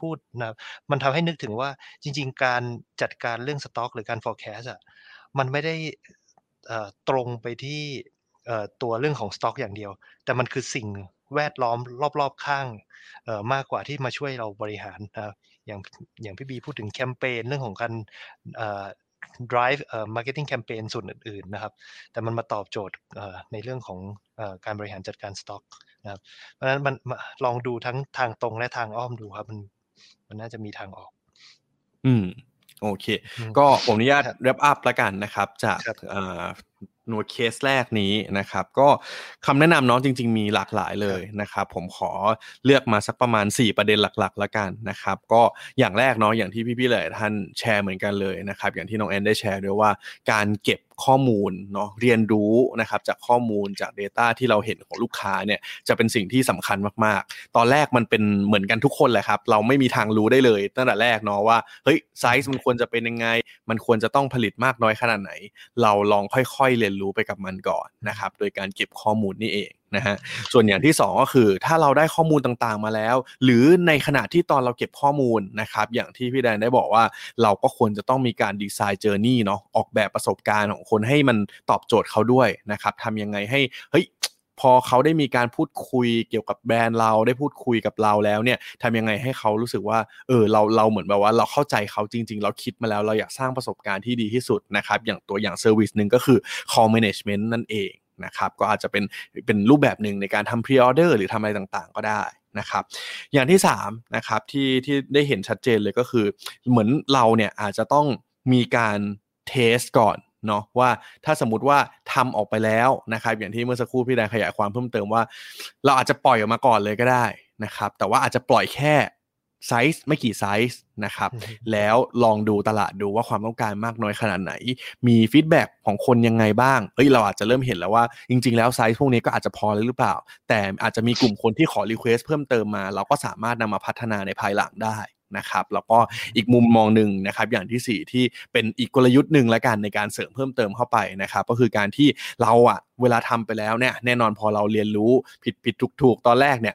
พูดนะมันทำให้นึกถึงว่าจริง ๆ การจัดการเรื่องสต็อกหรือการ forecast อะมันไม่ได้ ตรงไปที่ตัวเรื่องของสต็อกอย่างเดียว แต่มันคือสิ่งแวดล้อมรอบๆข้างมากกว่าที่มาช่วยเราบริหารนะครับอย่างอย่างพี่บีพูดถึงแคมเปญเรื่องของการ drive marketing campaign ส่วนอื่นๆนะครับ แต่มันมาตอบโจทย์ในเรื่องของการบริหารจัดการสต็อกนะครับเพราะฉะนั้นมันลองดูทั้งทางตรงและทางอ้อมดูครับ มันมันน่าจะมีทางออก อืม โอเค ก็ผมอนุญาต wrap up แล้วกันนะครับ จากหน่วยเคสแรกนี้นะครับ ก็คำแนะนำน้องจริง ๆ มีหลากหลายเลยนะครับ ผมขอเลือกมาสักประมาณ 4 ประเด็นหลักๆแล้วกันนะครับ ก็อย่างแรกเนาะอย่างที่พี่ๆเลยท่านแชร์เหมือนกันเลยนะครับ อย่างที่น้องแอนได้แชร์ด้วยว่าการเก็บ ข้อมูลเนาะเรียนรู้นะครับจากข้อมูลจาก Data ที่เราเห็นของลูกค้าเนี่ยจะเป็นสิ่งที่สำคัญมากๆ ตอนแรกมันเป็นเหมือนกันทุกคนแหละครับ เราไม่มีทางรู้ได้เลยตั้งแต่แรกเนาะว่าเฮ้ยไซส์มันควรจะเป็นยังไง มันควรจะต้องผลิตมากน้อยขนาดไหน เราลองค่อยๆเรียนรู้ไปกับมันก่อนนะครับโดยการเก็บข้อมูลนี่เอง นะฮะส่วนอย่างที่ 2 ก็คือถ้าเราได้ข้อมูลต่างๆมาแล้ว หรือในขณะที่ตอนเราเก็บข้อมูลนะครับอย่างที่พี่แดนได้บอกว่าเราก็ควรจะต้องมีการดีไซน์ journey เนาะออกแบบประสบการณ์ของคนให้มันตอบโจทย์เขาด้วยนะครับทำยังไงให้เฮ้ยพอเขาได้มีการพูดคุยเกี่ยวกับแบรนด์เราได้พูดคุยกับเราแล้วเนี่ยทำยังไงให้เขารู้สึกว่าเออเราเราเหมือนแบบว่าเราเข้าใจเขาจริง ๆ เราคิดมาแล้วเราอยากสร้างประสบการณ์ที่ดีที่สุดนะครับอย่างตัวอย่าง service หนึ่งก็คือ call management นั่นเอง นะครับก็อาจจะเป็นเป็นรูปแบบหนึ่งในการทำพรีออเดอร์หรือทำอะไรต่างๆ ก็ได้นะครับอย่างที่3นะครับที่ที่ได้เห็นชัดเจนเลยก็คือ เหมือนเราเนี่ยอาจจะต้องมีการ test ก่อนเนาะว่าถ้าสมมติว่าทำออกไปแล้วนะครับอย่างที่เมื่อสักครู่พี่แดนขยายความเพิ่มเติมว่า เราอาจจะปล่อยออกมาก่อนเลยก็ได้นะครับแต่ว่าอาจจะปล่อยแค่ ไซส์ไม่กี่ไซส์นะครับ แล้วลองดูตลาดดูว่าความต้องการมากน้อยขนาดไหน มี feedback ของคนยังไงบ้างเฮ้ยเราอาจจะเริ่มเห็นแล้วว่า จริง ๆ แล้วไซส์พวกนี้ก็อาจจะพอแล้วหรือเปล่า แต่อาจจะมีกลุ่มคนที่ขอ request เพิ่มเติมมา เราก็สามารถนำมาพัฒนาในภายหลังได้นะครับ แล้วก็อีกมุมมองหนึ่งนะครับ อย่างที่ 4 ที่เป็นอีกกลยุทธ์หนึ่งละกันในการเสริมเพิ่มเติมเข้าไปนะครับ ก็คือการที่เราอะเวลาทำไปแล้วเนี่ยแน่นอนพอเราเรียนรู้ผิดผิดถูกถูกตอนแรกเนี่ย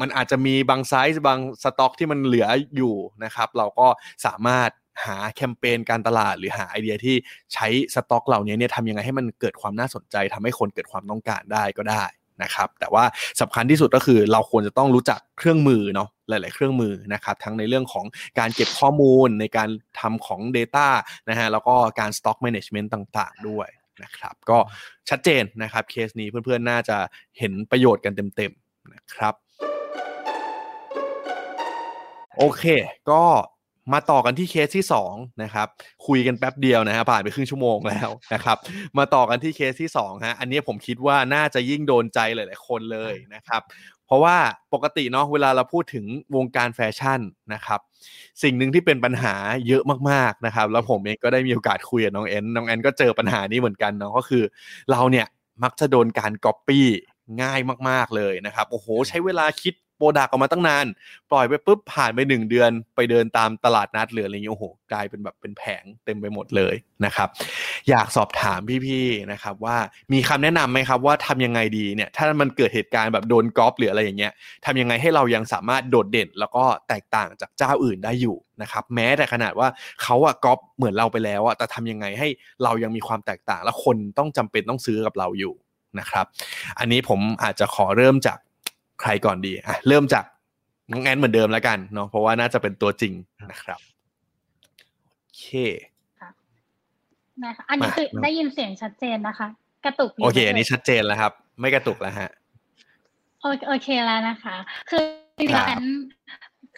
มันอาจจะมีบางไซส์บางสต็อกที่มันเหลืออยู่นะครับ เราก็สามารถหาแคมเปญการตลาดหรือหาไอเดียที่ใช้สต็อกเหล่านี้เนี่ยทำยังไงให้มันเกิดความน่าสนใจทำให้คนเกิดความต้องการได้ก็ได้นะครับ แต่ว่าสำคัญที่สุดก็คือเราควรจะต้องรู้จักเครื่องมือเนาะหลาย ๆ เครื่องมือนะครับทั้งในเรื่องของการเก็บข้อมูลในการทำของ Data นะฮะแล้วก็การ Stock Management ต่าง ๆ ด้วยนะครับ ก็ชัดเจนนะครับเคสนี้เพื่อน ๆ น่าจะเห็นประโยชน์กันเต็ม ๆ นะครับ โอเค ก็มาต่อกันที่เคสที่2นะครับคุยกันแป๊บเดียวนะฮะผ่านไปครึ่งชั่วโมงแล้วนะครับมาต่อกันที่เคสที่2ฮะอันนี้ผมคิดว่าน่าจะยิ่งโดนใจหลายๆคนเลยนะครับ เพราะว่าปกติเนาะเวลาเราพูดถึงวงการแฟชั่นนะครับ สิ่งหนึ่งที่เป็นปัญหาเยอะมากๆนะครับ แล้วผมเองก็ได้มีโอกาสคุยกับน้องแอนน้องแอนก็เจอปัญหานี้เหมือนกันเนาะก็คือ เราเนี่ยมักจะโดนการก๊อปปี้ง่ายมากๆเลยนะครับโอ้โห ใช้เวลาคิด product ออกมาตั้งนาน ปล่อยไปปุ๊บผ่านไปหนึ่งเดือน ไปเดินตามตลาดนัดหรืออะไรเงี้ยโอ้โหกลายเป็นแบบเป็นแผงเต็มไปหมดเลยนะครับ อยากสอบถามพี่ๆนะครับว่ามีคำแนะนำไหมครับว่าทำยังไงดีเนี่ยถ้ามันเกิดเหตุการณ์แบบโดนก๊อปหรืออะไรอย่างเงี้ยทำยังไงให้เรายังสามารถโดดเด่น แล้วก็แตกต่างจากเจ้าอื่นได้อยู่นะครับแม้แต่ขนาดว่าเขาอะก๊อปเหมือนเราไปแล้วอะแต่ทำยังไงให้เรายังมีความแตกต่าง และคนต้องจำเป็นต้องซื้อกับเราอยู่นะครับ อันนี้ผมอาจจะขอเริ่มจาก ใครก่อนดีอะเริ่มจากน้องแอนเหมือนเดิมแล้วกันเนาะเพราะว่าน่าจะเป็นตัวจริงนะครับโอเคนะคะอันนี้คือได้ยินเสียงชัดเจนนะคะ กระตุกโอเค อันนี้ชัดเจนแล้วครับ ไม่กระตุกแล้วฮะโอเคแล้วนะคะ คือจริงๆแอน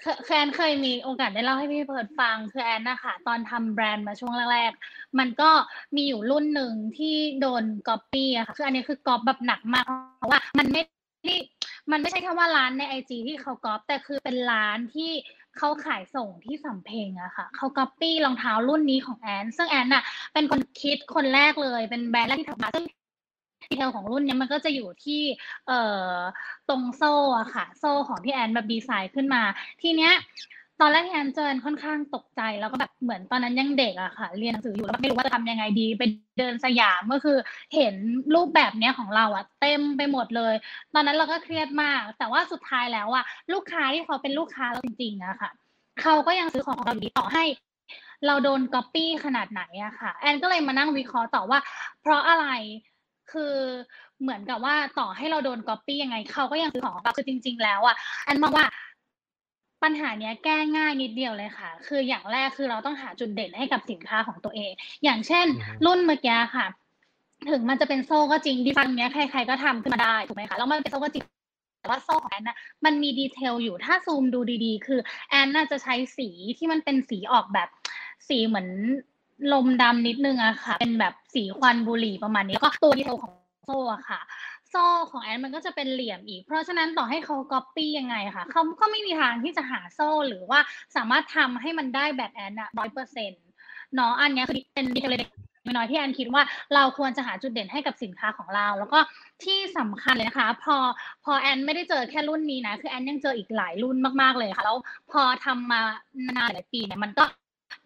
คือแอนเคยมีโอกาสได้เล่าให้พี่เพิร์ดฟังคือแอนนะคะตอนทำแบรนด์มาช่วงแรกๆมันก็มีอยู่รุ่นหนึ่งที่โดนก๊อปปี้อะค่ะคืออันนี้คือก๊อปแบบหนักมากเพราะว่ามันไม่ ที่มันไม่ใช่แค่ว่าร้านใน IG ที่เขาก๊อปแต่คือเป็นร้านที่เขาขายส่งที่สำเพ็งอะค่ะเขาก๊อปปี้รองเท้ารุ่นนี้ของแอน ซึ่งแอนน่ะ เป็นคนคิดคนแรกเลย เป็นแบรนด์แรกที่ทำมาซึ่ง detail ของรุ่นนี้มันก็จะอยู่ที่เอ่อตรงโซ่อะค่ะ โซ่ของที่แอนแบบดีไซน์ขึ้นมา ทีเนี้ย ตอนแรกที่แอนเจอค่อนข้างตกใจแล้วก็แบบเหมือนตอนนั้นยังเด็กอะค่ะ เรียนหนังสืออยู่แล้วไม่รู้ว่าจะทำยังไงดี ไปเดินสยามก็คือ เห็นรูปแบบเนี้ยของเราอะเต็มไปหมดเลย ตอนนั้นเราก็เครียดมาก แต่ว่าสุดท้ายแล้วอะลูกค้าที่เขาเป็นลูกค้าเราจริงๆอะค่ะเขาก็ยังซื้อของเราดีต่อให้ เราโดนก๊อปปี้ขนาดไหนอะค่ะ แอนก็เลยมานั่งวิเคราะห์ต่อว่า เพราะอะไรคือเหมือนกับว่าต่อให้เราโดนก๊อปปี้ยังไงเขาก็ยังซื้อของเราคือจริง ๆ แล้วอะแอนมองว่า ปัญหาเนี้ยแก้ง่ายนิดเดียวเลยค่ะ คืออย่างแรกคือเราต้องหาจุดเด่นให้กับสินค้าของตัวเอง อย่างเช่น รุ่นเมื่อกี้ค่ะ ถึงมันจะเป็นโซ่ก็จริงดีไซน์เนี้ยใคร ๆก็ทำขึ้นมาได้ถูกไหมคะแล้วมันเป็นโซ่ก็จริงแต่ว่าโซ่ของแอนนะมันมี detail อยู่ถ้าซูมดูดีๆ คือแอนน่ะจะใช้สีที่มันเป็นสีออกแบบสีเหมือนลมดำนิดนึงอะค่ะ เป็นแบบสีควันบุหรี่ประมาณนี้แล้วก็ตัว detail ของโซ่อะค่ะ โซ่ของแอนมันก็จะเป็นเหลี่ยมอีก เพราะฉะนั้นต่อให้เขาก๊อปปี้ยังไงค่ะเขาก็ไม่มีทางที่จะหาโซ่หรือว่าสามารถทำให้มันได้แบบแอนอะร้อยเปอร์เซ็นต์เนาะอันนี้คือเป็นดีเทลเล็กน้อยที่แอนคิดว่าเราควรจะหาจุดเด่นให้กับสินค้าของเรา แล้วก็ที่สำคัญเลยนะคะ พอพอแอนไม่ได้เจอแค่รุ่นนี้นะ คือแอนยังเจออีกหลายรุ่นมากๆเลยค่ะ แล้วพอทำมานานหลายปีเนี่ยมันก็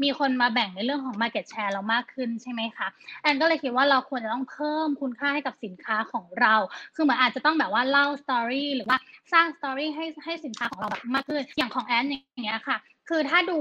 มีคนมาแบ่งในเรื่องของ Market Share เรามากขึ้นใช่ไหมคะแอนก็เลยคิดว่าเราควรจะต้องเพิ่มคุณค่าให้กับสินค้าของเรา คือเหมือนอาจจะต้องแบบว่าเล่าสตอรี่หรือว่าสร้าง story ให้ให้สินค้าของเราแบบมากขึ้น อย่างของแอนอย่างเงี้ยค่ะคือถ้าดู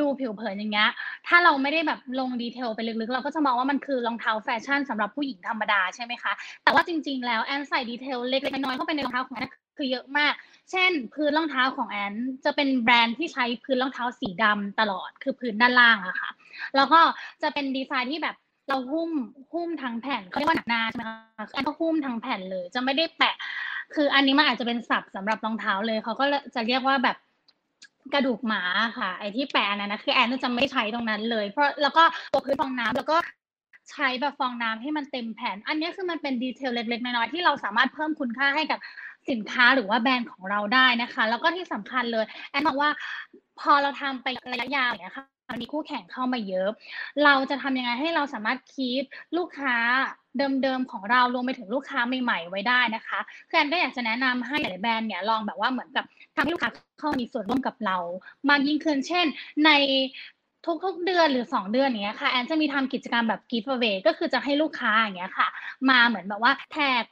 ดูผิวเผินอย่างเงี้ย ถ้าเราไม่ได้แบบลง detail ไปลึกๆ เราก็จะมองว่ามันคือรองเท้าแฟชั่นสำหรับผู้หญิงธรรมดาใช่ไหมคะ แต่ว่าจริงๆ แล้วแอนใส่ detail เล็กๆ น้อยๆเข้าไปในรองเท้าของแอน คือเยอะมาก เช่น พื้นรองเท้าของแอนจะเป็นแบรนด์ที่ใช้พื้นรองเท้าสีดำตลอด คือพื้นด้านล่างอะค่ะ แล้วก็จะเป็นดีไซน์ที่แบบเราหุ้มหุ้มทั้งแผ่นเขาเรียกว่าหนักหนาใช่ไหมคะแอนก็หุ้มทั้งแผ่นเลย จะไม่ได้แปะ คืออันนี้มันอาจจะเป็นศัพท์สำหรับรองเท้าเลยเขาก็จะเรียกว่าแบบกระดูกหมาค่ะ ไอ้ที่แปะนั้นนะคือแอนจะไม่ใช้ตรงนั้นเลย เพราะแล้วก็ตัวพื้นฟองน้ำแล้วก็ใช้แบบฟองน้ำให้มันเต็มแผ่น อันนี้คือมันเป็นดีเทลเล็กๆน้อยๆที่เราสามารถเพิ่มคุณค่าให้กับ สินค้าหรือว่าแบรนด์ของเราได้นะคะ แล้วก็ที่สำคัญเลยแอนบอกว่าพอเราทำไประยะยาวอย่างนี้ยค่ะมีคู่แข่งเข้ามาเยอะ เราจะทำยังไงให้เราสามารถคีปลูกค้าเดิมๆของเรารวมไปถึงลูกค้าใหม่ๆไว้ได้นะคะคือแอนก็อยากจะแนะนำให้หลายแบรนด์เนี่ยลองแบบว่าเหมือนกับทำให้ลูกค้าเข้ามีส่วนร่วมกับเรา มากยิ่งขึ้น เช่น ในทุกๆเดือนหรือ 2 เดือนอย่างเงี้ยค่ะแอนจะมีทำกิจกรรมแบบ give away ก็คือจะให้ลูกค้าอย่างเงี้ยค่ะ มาเหมือนแบบว่าแท็ก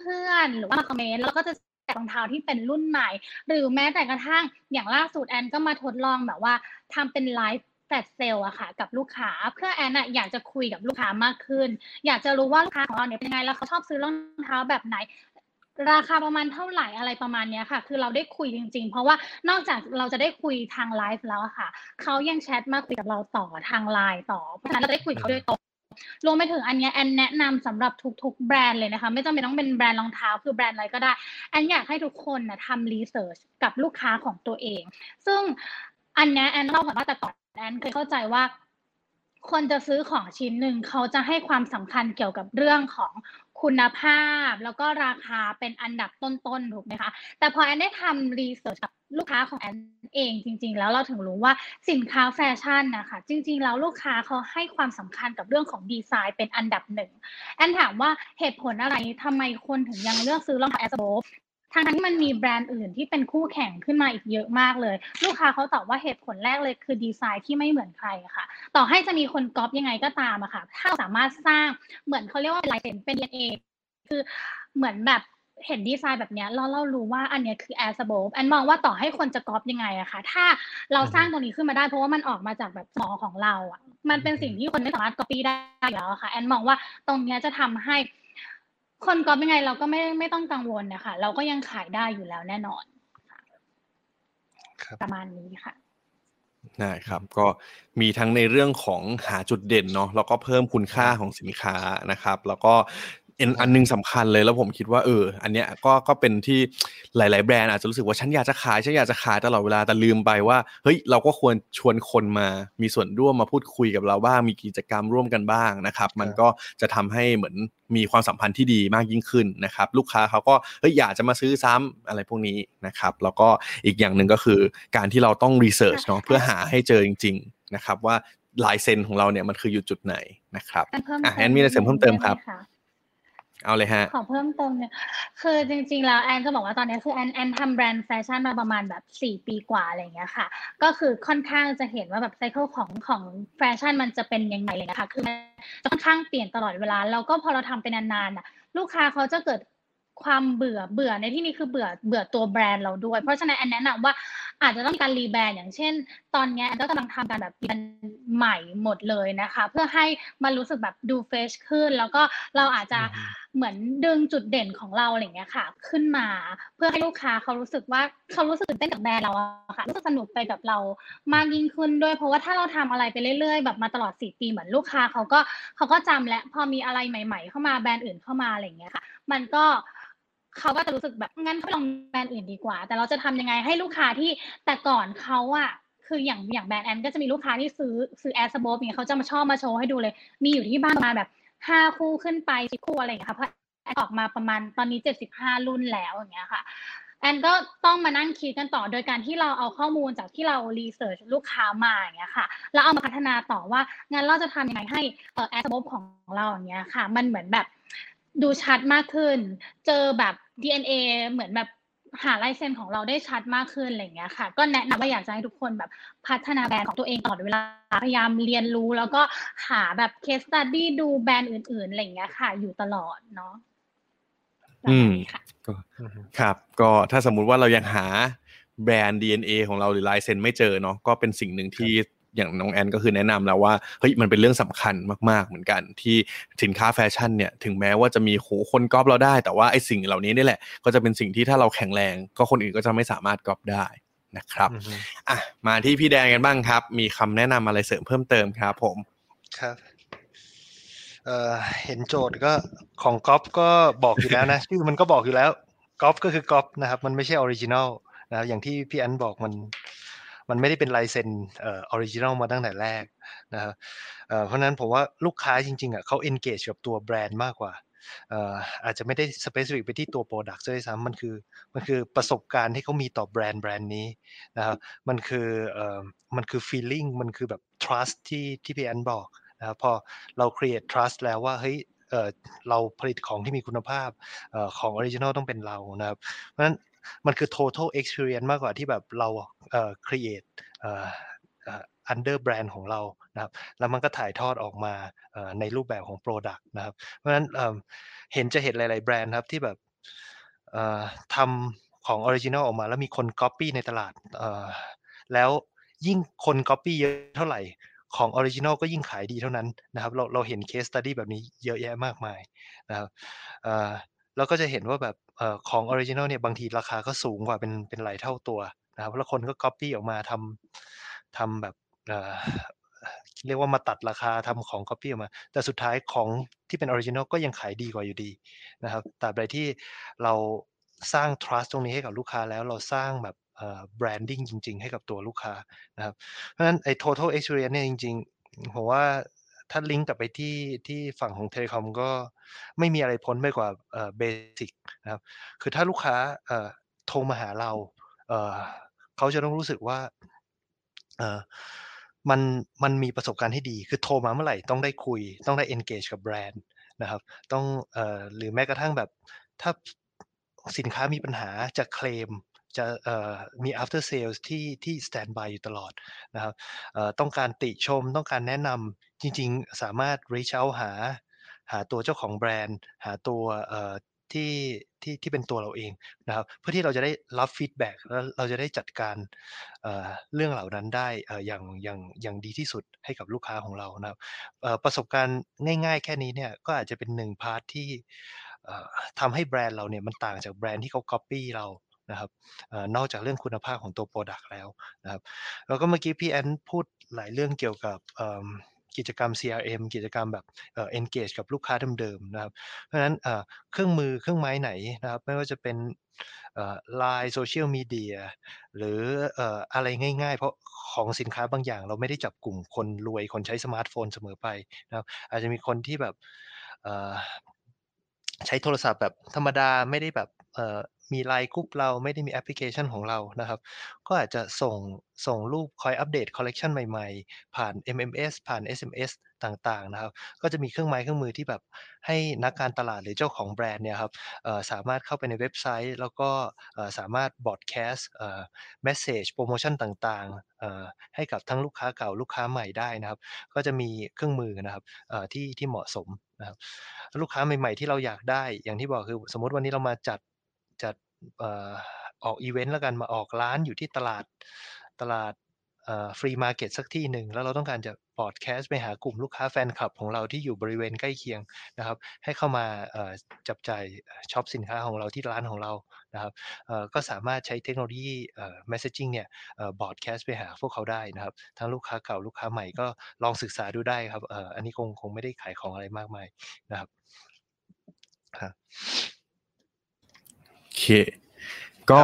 เพื่อนๆ หรือว่ามาคอมเมนต์แล้วก็จะแจกรองเท้าที่เป็นรุ่นใหม่ หรือแม้แต่กระทั่งอย่างล่าสุดแอนก็มาทดลองแบบว่าทำเป็น live flash sale อะค่ะ กับลูกค้าเพื่อแอนอะอยากจะคุยกับลูกค้ามากขึ้น อยากจะรู้ว่าลูกค้าของเราเนี่ยเป็นยังไงแล้วเขาชอบซื้อรองเท้าแบบไหนราคาประมาณเท่าไหร่อะไรประมาณเนี้ยค่ะ คือเราได้คุยจริง ๆ เพราะว่านอกจากเราจะได้คุยทางไลฟ์แล้วค่ะ เขายังแชทมาคุยกับเราต่อทางไลน์ต่อ เพราะฉะนั้นเราได้คุยกับเขาโดยตรง รวมไปถึงอันนี้แอนแนะนำสำหรับทุกๆ แบรนด์เลยนะคะ ไม่จำเป็นต้องเป็นแบรนด์รองเท้า คือแบรนด์อะไรก็ได้ แอนอยากให้ทุกคนนะทำ researchกับลูกค้าของตัวเอง ซึ่งอันนี้แอนเล่าก่อนว่าแต่ก่อนแอนเคยเข้าใจว่า คนจะซื้อของชิ้นหนึ่งเขาจะให้ความสำคัญเกี่ยวกับเรื่องของคุณภาพ แล้วก็ราคาเป็นอันดับต้นๆถูกไหมคะ แต่พอแอนได้ทำ research กับลูกค้าของแอนเองจริง ๆ แล้วเราถึงรู้ว่าสินค้าแฟชั่นนะคะจริง ๆ แล้วลูกค้าเขาให้ความสำคัญกับเรื่องของดีไซน์เป็นอันดับหนึ่งแอนถามว่าเหตุผลอะไรทำไมคนถึงยังเลือกซื้อรองเท้าแอสโบ ทั้งที่มันมีแบรนด์อื่นที่เป็นคู่แข่งขึ้นมาอีกเยอะมากเลย ลูกค้าเขาตอบว่าเหตุผลแรกเลยคือดีไซน์ที่ไม่เหมือนใครค่ะ ต่อให้จะมีคนก๊อปยังไงก็ตามอะค่ะ ถ้าสามารถสร้างเหมือนเขาเรียกว่าลายเซ็นเป็น DNA คือเหมือนแบบเห็นดีไซน์แบบเนี้ยเราเรารู้ว่าอันเนี้ยคือแอร์สโบแอนมองว่าต่อให้คนจะก๊อปยังไงอะค่ะถ้าเราสร้างตรงนี้ขึ้นมาได้ เพราะว่ามันออกมาจากแบบสมองของเราอะมันเป็นสิ่งที่คนไม่สามารถก๊อปปี้ได้แล้วค่ะแอนมองว่าตรงเนี้ยจะทำให้ คนก๊อปยังไงเราก็ไม่ไม่ต้องกังวลนะคะ เราก็ยังขายได้อยู่แล้วแน่นอนครับประมาณนี้ค่ะได้ครับก็มีทั้งในเรื่องของหาจุดเด่นเนาะแล้วก็เพิ่มคุณค่าของสินค้านะครับ แล้วก็ อันอันหนึงสำคัญเลยแล้วผมคิดว่าเออ อันเนี้ยก็ก็เป็นที่หลาย ๆ แบรนด์อาจจะรู้สึกว่าฉันอยากจะขายฉันอยากจะขายตลอดเวลาแต่ลืมไปว่าเฮ้ยเราก็ควรชวนคนมามีส่วนร่วมมาพูดคุยกับเราบ้างมีกิจกรรมร่วมกันบ้างนะครับ มันก็จะทำให้เหมือนมีความสัมพันธ์ที่ดีมากยิ่งขึ้นนะครับ ลูกค้าเขาก็เฮ้ยอยากจะมาซื้อซ้ำอะไรพวกนี้นะครับ แล้วก็อีกอย่างหนึ่งก็คือการที่เราต้อง research เนาะเพื่อหาให้เจอจริง ๆ นะครับว่าลายเซ็นของเราเนี่ยมันคืออยู่จุดไหนนะครับแอนเพิ่มอะแอนมีอะไรเสริมเพิ่มเติมครับได้ไหะ เอาเลยฮะ ขอเพิ่มเติมเนี่ยคือจริงๆ แล้วแอนจะบอกว่าตอนนี้คือแอนแอนทำแบรนด์แฟชั่นมาประมาณแบบสี่ปีกว่าอะไรอย่างเงี้ยค่ะ ก็คือค่อนข้างจะเห็นว่าแบบ cycle ของของแฟชั่นมันจะเป็นยังไงเลยนะคะ คือค่อนข้างเปลี่ยนตลอดเวลา แล้วก็พอเราทำไปนานๆอะลูกค้าเขาจะเกิดความเบื่อเบื่อในที่นี้คือเบื่อเบื่อตัวแบรนด์เราด้วย เพราะฉะนั้นแอนแนะนำว่า อาจจะต้องมีการ rebrand อย่างเช่น ตอนเนี้ยแอนก็กำลังทำการแบบ rebrand ใหม่หมดเลยนะคะ เพื่อให้มันรู้สึกแบบดู fresh ขึ้น แล้วก็เราอาจจะอืมเหมือนดึงจุดเด่นของเราอะไรอย่างเงี้ยค่ะ ขึ้นมาเพื่อให้ลูกค้าเขารู้สึกว่าเขารู้สึกตื่นเต้นกับแบรนด์เราอะค่ะรู้สึกสนุกไปกับเรามากยิ่งขึ้นด้วย เพราะว่าถ้าเราทำอะไรไปเรื่อยๆ แบบมาตลอดสี่ปีเหมือนลูกค้าเขาก็เขาก็จำและพอมีอะไรใหม่ ๆ เข้ามาแบรนด์อื่นเข้ามาอะไรอย่างเงี้ยค่ะ มันก็ เขาก็จะรู้สึกแบบงั้นเขาลองแบรนด์อื่นดีกว่า แต่เราจะทำยังไงให้ลูกค้าที่แต่ก่อนเขาอะคืออย่างอย่างแบรนด์แอนก็จะมีลูกค้าที่ซื้อซื้อแอร์สโบเนี่ยเขาจะมาชอบมาโชว์ให้ดูเลย มีอยู่ที่บ้านประมาณแบบห้าคู่ขึ้นไปสิบคู่อะไรอย่างเงี้ยค่ะเพราะแอนออกมาประมาณตอนนี้เจ็ดสิบห้ารุ่นแล้วอย่างเงี้ยค่ะแอนก็ต้องมานั่งคิดกันต่อโดยการที่เราเอาข้อมูลจากที่เรารีเสิร์ชลูกค้ามาอย่างเงี้ยค่ะแล้วเอามาพัฒนาต่อว่างั้นเราจะทำยังไงให้เอ่อแอสโบของเราอย่างเงี้ยค่ะ มันเหมือนแบบ ดูชัดมากขึ้น เจอแบบ DNA เหมือนแบบหาลายเซ็นของเราได้ชัดมากขึ้นอะไรเงี้ยค่ะ ก็แนะนำว่าอยากจะให้ทุกคนแบบพัฒนาแบรนด์ของตัวเองตลอดเวลาพยายามเรียนรู้แล้วก็หาแบบ case study ดูแบรนด์อื่นๆอะไรเงี้ยค่ะ อยู่ตลอดเนาะประมค่ะก็ครับ ก็ถ้าสมมุติว่าเรายังหาแบรนด์ DNA ของเราหรือลายเซ็นไม่เจอเนาะก็เป็นสิ่งหนึ่งที่ อย่างน้องแอนก็คือแนะนำแล้วว่าเฮ้ยมันเป็นเรื่องสำคัญมากๆเหมือนกันที่สินค้าแฟชั่นเนี่ยถึงแม้ว่าจะมีโหคนก๊อปเราได้ แต่ว่าไอ้สิ่งเหล่านี้นี่แหละ ก็จะเป็นสิ่งที่ถ้าเราแข็งแรง ก็คนอื่นก็จะไม่สามารถก๊อปได้นะครับอือฮึอะมาที่พี่แดนกันบ้างครับ มีคำแนะนำอะไรเสริมเพิ่มเติมครับ ผมครับเอ่อเห็นโจทย์ก็ของก๊อปก็บอกอยู่แล้วนะชื่อมันก็บอกอยู่แล้วก๊อปก็คือก๊อปนะครับ มันไม่ใช่ original นะครับอย่างที่พี่แอนบอกมัน มันไม่ได้เป็นลายเซ็นเอ่อ original มาตั้งแต่แรกนะครับเพราะนั้นผมว่าลูกค้าจริงๆอะเขา engage กับตัวแบรนด์มากกว่าอาจจะไม่ได้ specific ไปที่ตัว product ด้วยซ้ำมันคือมันคือประสบการณ์ที่เขามีต่อแบรนด์แบรนด์นี้นะครับมันคือมันคือ feeling มันคือแบบ trust ที่ที่พี่แอนบอกนะครับพอเรา create trust แล้วว่าเฮ้ยเราผลิตของที่มีคุณภาพเอ่ออง original ต้องเป็นเรานะครับเพราะฉะนั้น มันคือ total experience มากกว่าที่แบบเราเอ่อ create เอ่อ under brand ของเรานะครับแล้วมันก็ถ่ายทอดออกมาในรูปแบบของ product นะครับ เพราะฉะนั้นเห็นจะเห็นหลาย ๆ แบรนด์ครับที่แบบทำของ original ออกมา แล้วมีคน copy ในตลาดแล้วยิ่งคน Copy เยอะเท่าไหร่ของ original ก็ยิ่งขายดีเท่านั้นนะครับเราเราเห็น case study แบบนี้เยอะแยะมากมายนะครับ เราก็จะเห็นว่าแบบของ original เนี่ยบางทีราคาก็สูงกว่าเป็น เป็นหลายเท่าตัวนะครับ แล้วคนก็ก๊อปปี้ออกมาทำ ทำแบบเรียกว่ามาตัดราคา ทำของก๊อปปี้ออกมา แต่สุดท้ายของที่เป็น original ก็ยังขายดีกว่าอยู่ดีนะครับตราบใดที่เราสร้าง trust ตรงนี้ให้กับลูกค้าแล้ว เราสร้างแบบ branding จริง ๆ ให้กับตัวลูกค้านะครับ เพราะฉะนั้นไอ้ total experience เนี่ยจริง ๆ ผมว่า ถ้าลิงก์กลับไปที่ที่ฝั่งของ telecom ก็ไม่มีอะไรพ้นไปกว่า basic นะครับ คือถ้าลูกค้าโทรมาหาเราเขาจะต้องรู้สึกว่ามันมันมีประสบการณ์ที่ดี คือโทรมาเมื่อไหร่ต้องได้คุย ต้องได้ engage กับแบรนด์นะครับ ต้องหรือแม้กระทั่งแบบถ้าสินค้ามีปัญหาจะเคลมจะมี after sales ที่ที่ stand by อยู่ตลอดนะครับต้องการติชมต้องการแนะนำ จริง ๆ สามารถ reach out หา หาตัวเจ้าของแบรนด์ หาตัวที่ที่ที่เป็นตัวเราเองนะครับ เพื่อที่เราจะได้รับ feedback แล้วเราจะได้จัดการเรื่องเหล่านั้นได้อย่างอย่างอย่างดีที่สุดให้กับลูกค้าของเรานะครับประสบการณ์ง่าย ๆ แค่นี้เนี่ยก็อาจจะเป็นหนึ่ง part ที่ทำให้แบรนด์เราเนี่ยมันต่างจากแบรนด์ที่เขา copy เรานะครับนอกจากเรื่องคุณภาพของตัว Product แล้วนะครับแล้วก็เมื่อกี้พี่แอนพูดหลายเรื่องเกี่ยวกับ กิจกรรม CRM กิจกรรมแบบ engage กับลูกค้าเดิมๆนะครับ เพราะฉะนั้นเครื่องมือเครื่องไม้ไหนนะครับ ไม่ว่าจะเป็นไลน์โซเชียลมีเดียหรืออะไรง่าย ๆ เพราะของสินค้าบางอย่าง เราไม่ได้จับกลุ่มคนรวยคนใช้สมาร์ทโฟนเสมอไปนะครับ อาจจะมีคนที่แบบใช้โทรศัพท์แบบธรรมดาไม่ได้แบบ มีไลน์กรุ๊ปเราไม่ได้มีแอปพลิเคชันของเรานะครับ ก็อาจจะส่งส่งรูปคอยอัปเดตคอลเลกชันใหม่ๆ ผ่าน MMS ผ่าน SMS ต่างๆนะครับ ก็จะมีเครื่องไม้เครื่องมือที่แบบให้นักการตลาดหรือเจ้าของแบรนด์เนี่ยครับสามารถเข้าไปในเว็บไซต์ แล้วก็สามารถ broadcast message โปรโมชั่นต่างๆ ให้กับทั้งลูกค้าเก่าลูกค้าใหม่ได้นะครับ ก็จะมีเครื่องมือนะครับที่ที่เหมาะสมนะครับลูกค้าใหม่ๆที่เราอยากได้อย่างที่บอกคือสมมติวันนี้เรามาจัด จัดออกอีเวนต์แล้วกันมาออกร้านอยู่ที่ตลาดตลาด flea market สักที่หนึ่งแล้วเราต้องการจะ broadcast ไปหากลุ่มลูกค้าแฟนคลับของเราที่อยู่บริเวณใกล้เคียงนะครับ ให้เข้ามาจับจ่ายช็อปสินค้าของเราที่ร้านของเรานะครับก็สามารถใช้เทคโนโลยี messaging เนี่ย broadcast ไปหาพวกเขาได้นะครับ ทั้งลูกค้าเก่าลูกค้าใหม่ก็ลองศึกษาดูได้ครับอันนี้คงคงไม่ได้ขายของอะไรมากมายนะครับครับ เค ก็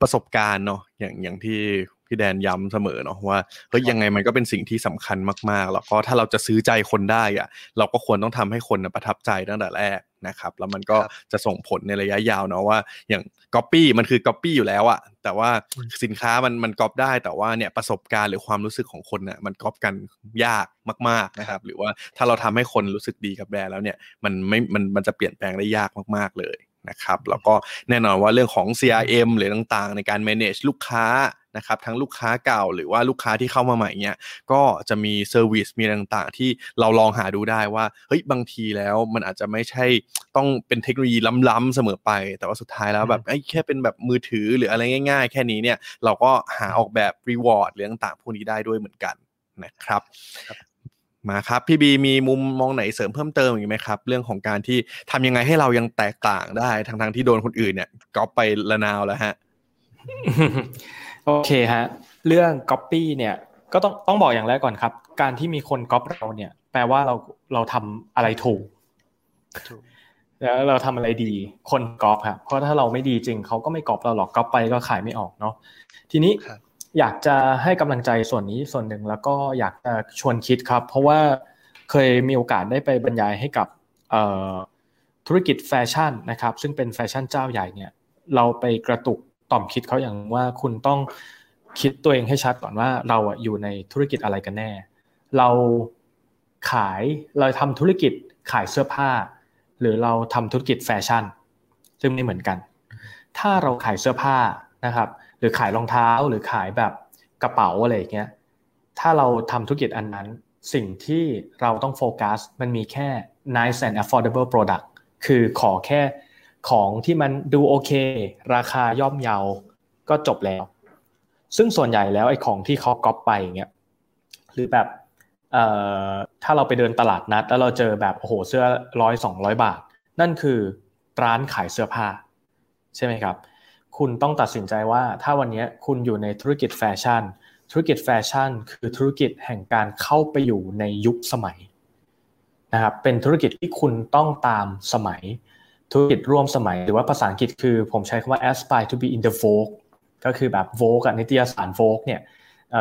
ประสบการณ์เนาะอย่างอย่างที่พี่แดนย้ำเสมอเนาะว่าเฮ้ยยังไงมันก็เป็นสิ่งที่สำคัญมากๆ แล้วก็ถ้าเราจะซื้อใจคนได้อะเราก็ควรต้องทำให้คนประทับใจตั้งแต่แรกนะครับ แล้วมันก็จะส่งผลในระยะยาวเนาะว่า อย่างก๊อปปี้มันคือก๊อปปี้อยู่แล้วอะแต่ว่าสินค้ามันมันก๊อปได้แต่ว่าเนี่ยประสบการณ์หรือความรู้สึกของคนเนี่ยมันก๊อปกันยากมาก ๆนะครับ หรือว่าถ้าเราทำให้คนรู้สึกดีกับแบรนด์แล้วเนี่ยมันไม่มันมันจะเปลี่ยนแปลงได้ยากมากๆเลย นะครับแล้วก็แน่นอนว่าเรื่องของ CRM หรือต่างๆ ในการ manage ลูกค้านะครับทั้งลูกค้าเก่าหรือว่าลูกค้าที่เข้ามาใหม่เนี่ยก็จะมี service มีต่างๆ ที่เราลองหาดูได้ว่าเฮ้ยบางทีแล้วมันอาจจะไม่ใช่ต้องเป็นเทคโนโลยีล้ำๆเสมอไป แต่ว่าสุดท้ายแล้วแบบแค่เป็นแบบมือถือหรืออะไรง่าย ๆ แค่นี้เนี่ยเราก็หาออกแบบ reward หรือต่างๆพวกนี้ได้ด้วยเหมือนกันนะครับ มาครับพี่บีมีมุมมองไหนเสริมเพิ่มเติมอีกไหมครับ เรื่องของการที่ทำยังไงให้เรายังแตกต่างได้ทั้งที่โดนคนอื่นเนี่ยก๊อปไประนาวแล้วฮะโอเคฮะเรื่องก๊อปปี้เนี่ยก็ต้องต้องบอกอย่างแรกก่อนครับ การที่มีคนก๊อปเราเนี่ย แปลว่าเราเราทำอะไรถูกแล้วเราทำอะไรดีคนก๊อปครับเพราะถ้าเราไม่ดีจริงเขาก็ไม่ก๊อปเราหรอกก๊อปไปก็ขายไม่ออกเนาะทีนี้ อยากจะให้กำลังใจส่วนนี้ส่วนหนึ่งแล้วก็อยากจะชวนคิดครับ เพราะว่าเคยมีโอกาสได้ไปบรรยายให้กับธุรกิจแฟชั่นนะครับ ซึ่งเป็นแฟชั่นเจ้าใหญ่เนี่ย เราไปกระตุกต่อมคิดเขาอย่างว่าคุณต้องคิดตัวเองให้ชัดก่อนว่าเราอยู่ในธุรกิจอะไรกันแน่ เราขายเราทำธุรกิจขายเสื้อผ้า หรือเราทำธุรกิจแฟชั่น ซึ่งไม่เหมือนกัน ถ้าเราขายเสื้อผ้านะครับ หรือขายรองเท้าหรือขายแบบกระเป๋าอะไรอย่างเงี้ยถ้าเราทำธุรกิจอันนั้น สิ่งที่เราต้องโฟกัสมันมีแค่ nice and affordable product คือขอแค่ของที่มันดูโอเค ราคาย่อมเยาก็จบแล้ว ซึ่งส่วนใหญ่แล้วไอ้ของที่เขาก๊อปไปอย่างเงี้ยหรือแบบถ้าเราไปเดินตลาดนัด แล้วเราเจอแบบโอ้โหเสื้อร้อยสองร้อยบาท นั่นคือร้านขายเสื้อผ้า ใช่ไหมครับ คุณต้องตัดสินใจว่าถ้าวันนี้คุณอยู่ในธุรกิจแฟชั่น ธุรกิจแฟชั่น คือธุรกิจแห่งการเข้าไปอยู่ในยุคสมัยนะครับเป็นธุรกิจที่คุณต้องตามสมัย ธุรกิจร่วมสมัย หรือว่าภาษาอังกฤษคือผมใช้คำว่า aspire to be in the vogue ก็คือแบบ vogue นิตยสาร vogue เนี่ย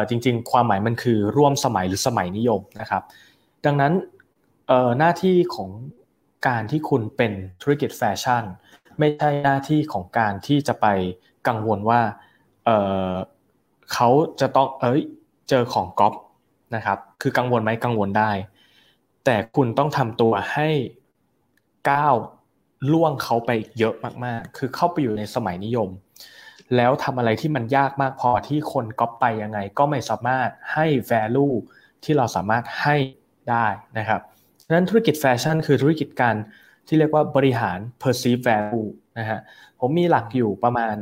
จริงๆ ความหมายมันคือร่วมสมัยหรือสมัยนิยมนะครับดังนั้นหน้าที่ของการที่คุณเป็นธุรกิจแฟชั่น ไม่ใช่หน้าที่ของการที่จะไปกังวลว่าเเขาจะต้องเอ้ยเจอของก๊อปนะครับ คือกังวลไหมกังวลได้ แต่คุณต้องทำตัวให้ก้าวล่วงเขาไปเยอะมากๆ คือเข้าไปอยู่ในสมัยนิยม แล้วทำอะไรที่มันยากมากพอที่คนก๊อปไปยังไง ก็ไม่สามารถให้ value ที่เราสามารถให้ได้นะครับดังนั้นธุรกิจแฟชั่นคือธุรกิจการ ที่เรียกว่าบริหาร perceived value นะฮะผมมีหลักอยู่ประมาณ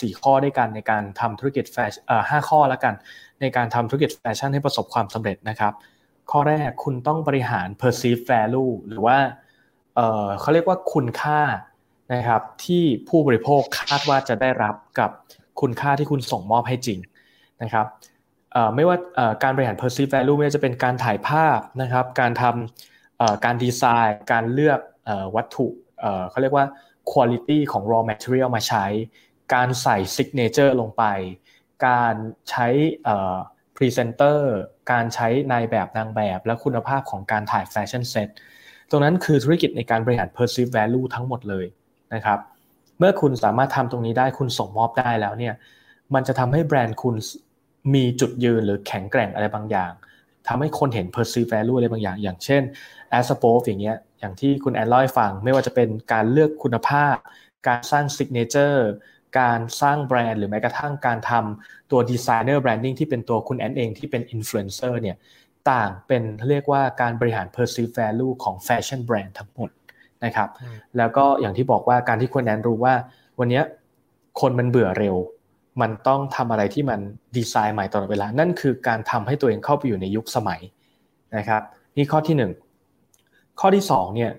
สี่ข้อด้วยกันในการทำธุรกิจแฟชั่นห้าข้อแล้วกัน ในการทำธุรกิจแฟชั่นให้ประสบความสำเร็จนะครับ ข้อแรกคุณต้องบริหาร perceived value หรือว่าเขาเรียกว่าคุณค่านะครับที่ผู้บริโภคคาดว่าจะได้รับกับคุณค่าที่คุณส่งมอบให้จริงนะครับไม่ว่าการบริหาร perceived value ไม่ว่าจะเป็นการถ่ายภาพนะครับ การทำการดีไซน์ การเลือก วัตถุเขาเรียกว่า quality ของ raw material มาใช้ การใส่ signature ลงไป การใช้ presenter การใช้นายแบบนางแบบ และคุณภาพของการถ่ายแฟชั่นเซ็ตตรงนั้นคือธุรกิจในการบริหาร perceived value ทั้งหมดเลยนะครับเมื่อคุณสามารถทำตรงนี้ได้คุณส่งมอบได้แล้วเนี่ยมันจะทำให้แบรนด์คุณมีจุดยืนหรือแข็งแกร่งอะไรบางอย่างทำให้คนเห็น perceived value อะไรบางอย่าง อย่างเช่น as a p o อย่างเงี้ยอย่างที่คุณแอนล่อยฟัง ไม่ว่าจะเป็นการเลือกคุณภาพ การสร้าง signature การสร้างแบรนด์หรือแม้กระทั่งการทำตัว designer branding ที่เป็นตัวคุณแอนเองที่เป็น influencer เนี่ยต่างเป็นเรียกว่าการบริหาร perceive value ของแฟชั่นแบรนด์ทั้งหมดนะครับแล้วก็อย่างที่บอกว่าการที่คุณแอนรู้ว่า วันนี้คนมันเบื่อเร็ว มันต้องทำอะไรที่มันดีไซน์ใหม่ตลอดเวลา นั่นคือการทำให้ตัวเองเข้าไปอยู่ในยุคสมัยนะครับนี่ข้อที่1 ข้อที่2เนี่ย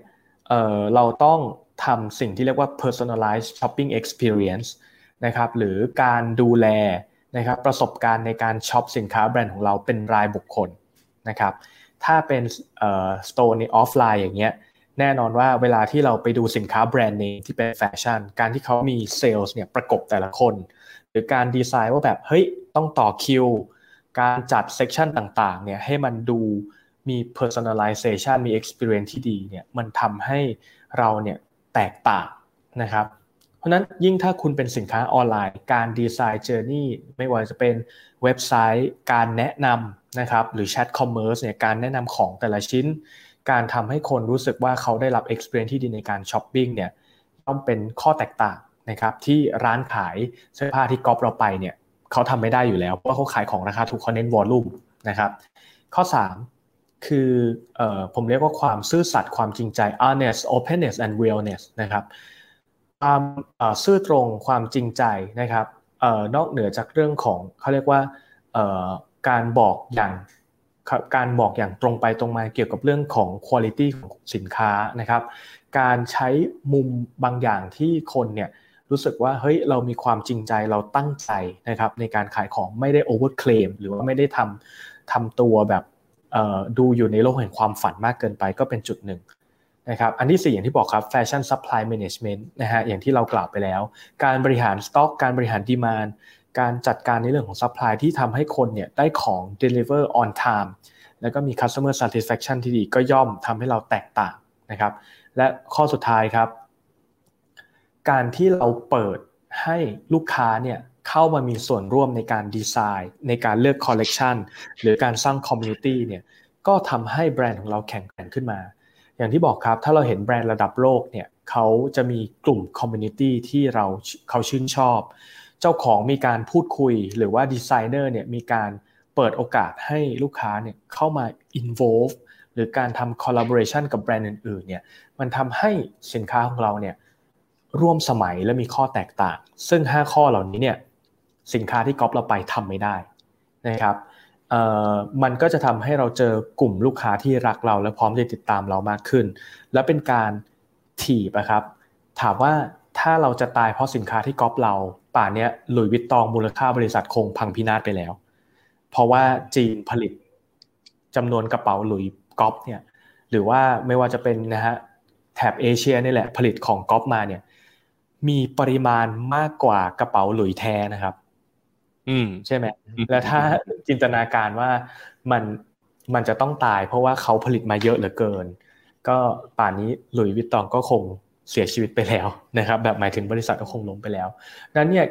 เเราต้องทำสิ่งที่เรียกว่า personalized shopping experience นะครับหรือการดูแลนะครับประสบการณ์ในการช็อปสินค้าแบรนด์ของเราเป็นรายบุคคลนะครับถ้าเป็น store ในออฟไลน์อย่างเงี้ยแน่นอนว่าเวลาที่เราไปดูสินค้าแบรนด์เนมที่เป็นแฟชั่น การที่เขามีเซลล์เนี่ยประกบแต่ละคน หรือการดีไซน์ว่าแบบเฮ้ยต้องต่อคิว การจัด section ต่างๆเนี่ยให้มันดู มี personalization มี experience ที่ดีเนี่ยมันทำให้เราเนี่ยแตกต่างนะครับ เพราะนั้นยิ่งถ้าคุณเป็นสินค้าออนไลน์ การดีไซน์ journeyไม่ว่าจะเป็นเว็บไซต์ การแนะนำนะครับหรือ chat commerce เนี่ยการแนะนำของแต่ละชิ้น การทำให้คนรู้สึกว่าเขาได้รับ experience ที่ดีในการช้อปปิ้งเนี่ยต้องเป็นข้อแตกต่างนะครับที่ร้านขายเสื้อผ้าที่ก๊อปเราไปเนี่ยเขาทำไม่ได้อยู่แล้วเพราะเขาขายของราคาถูกเขาเน้น volume นะครับข้อ 3 คือผมเรียกว่าความซื่อสัตย์ความจริงใจ honest openness and realness นะครับความซื่อตรงความจริงใจนะครับอนอกเหนือจากเรื่องของเขาเรียกว่าการบอกอย่างการบอกอย่างตรงไปตรงมาเกี่ยวกับเรื่องของคุณภาพของสินค้านะครับ การใช้มุมบางอย่างที่คนเนี่ยรู้สึกว่าเฮ้ยเรามีความจริงใจเราตั้งใจนะครับในการขายของไม่ได้โอเวอร์เคลมหรือว่าไม่ได้ทำทำตัวแบบ ดูอยู่ในโลกแห่งความฝันมากเกินไปก็เป็นจุดหนึ่งนะครับอันที่ 4 อย่างที่บอกครับแฟชั่น supply management นะฮะอย่างที่เรากล่าวไปแล้ว การบริหารสต็อกการบริหาร demand การจัดการในเรื่องของ supply ที่ทำให้คนเนี่ยได้ของ deliver on time แล้วก็มี customer satisfaction ที่ดีก็ย่อมทำให้เราแตกต่างนะครับ และข้อสุดท้ายครับ การที่เราเปิดให้ลูกค้าเนี่ย เข้ามามีส่วนร่วมในการดีไซน์ ในการเลือกคอลเลกชันหรือการสร้าง community เนี่ยก็ทำให้แบรนด์ของเราแข็งแกร่งขึ้นมา อย่างที่บอกครับถ้าเราเห็นแบรนด์ระดับโลกเนี่ยเขาจะมีกลุ่ม community ที่เราเขาชื่นชอบ เจ้าของมีการพูดคุยหรือว่าดีไซเนอร์เนี่ยมีการเปิดโอกาสให้ลูกค้าเนี่ยเข้ามา involve หรือการทำ collaboration กับแบรนด์อื่นๆเนี่ยมันทำให้สินค้าของเราเนี่ยร่วมสมัยและมีข้อแตกต่าง ซึ่ง 5 ข้อเหล่านี้เนี่ย สินค้าที่ก๊อปเราไปทำไม่ได้นะครับมันก็จะทำให้เราเจอกลุ่มลูกค้าที่รักเราและพร้อมจะติดตามเรามากขึ้น และเป็นการถีบนะครับ ถามว่าถ้าเราจะตายเพราะสินค้าที่ก๊อปเรา ป่านนี้หลุยวิตตองมูลค่าบริษัทคงพังพินาศไปแล้ว เพราะว่าจีนผลิตจำนวนกระเป๋าหลุยก๊อปเนี่ยหรือว่าไม่ว่าจะเป็นนะฮะแถบเอเชียนี่แหละผลิตของก๊อปมาเนี่ยมีปริมาณมากกว่ากระเป๋าหลุยแท้นะครับ ใช่ไหมแล้วถ้าจินตนาการว่ามันมันจะต้องตาย เพราะว่าเขาผลิตมาเยอะเหลือเกิน ก็ป่านนี้หลุยวิตตองก็คงเสียชีวิตไปแล้วนะครับ แบบหมายถึงบริษัทก็คงล้มไปแล้วนั้นเนี่ย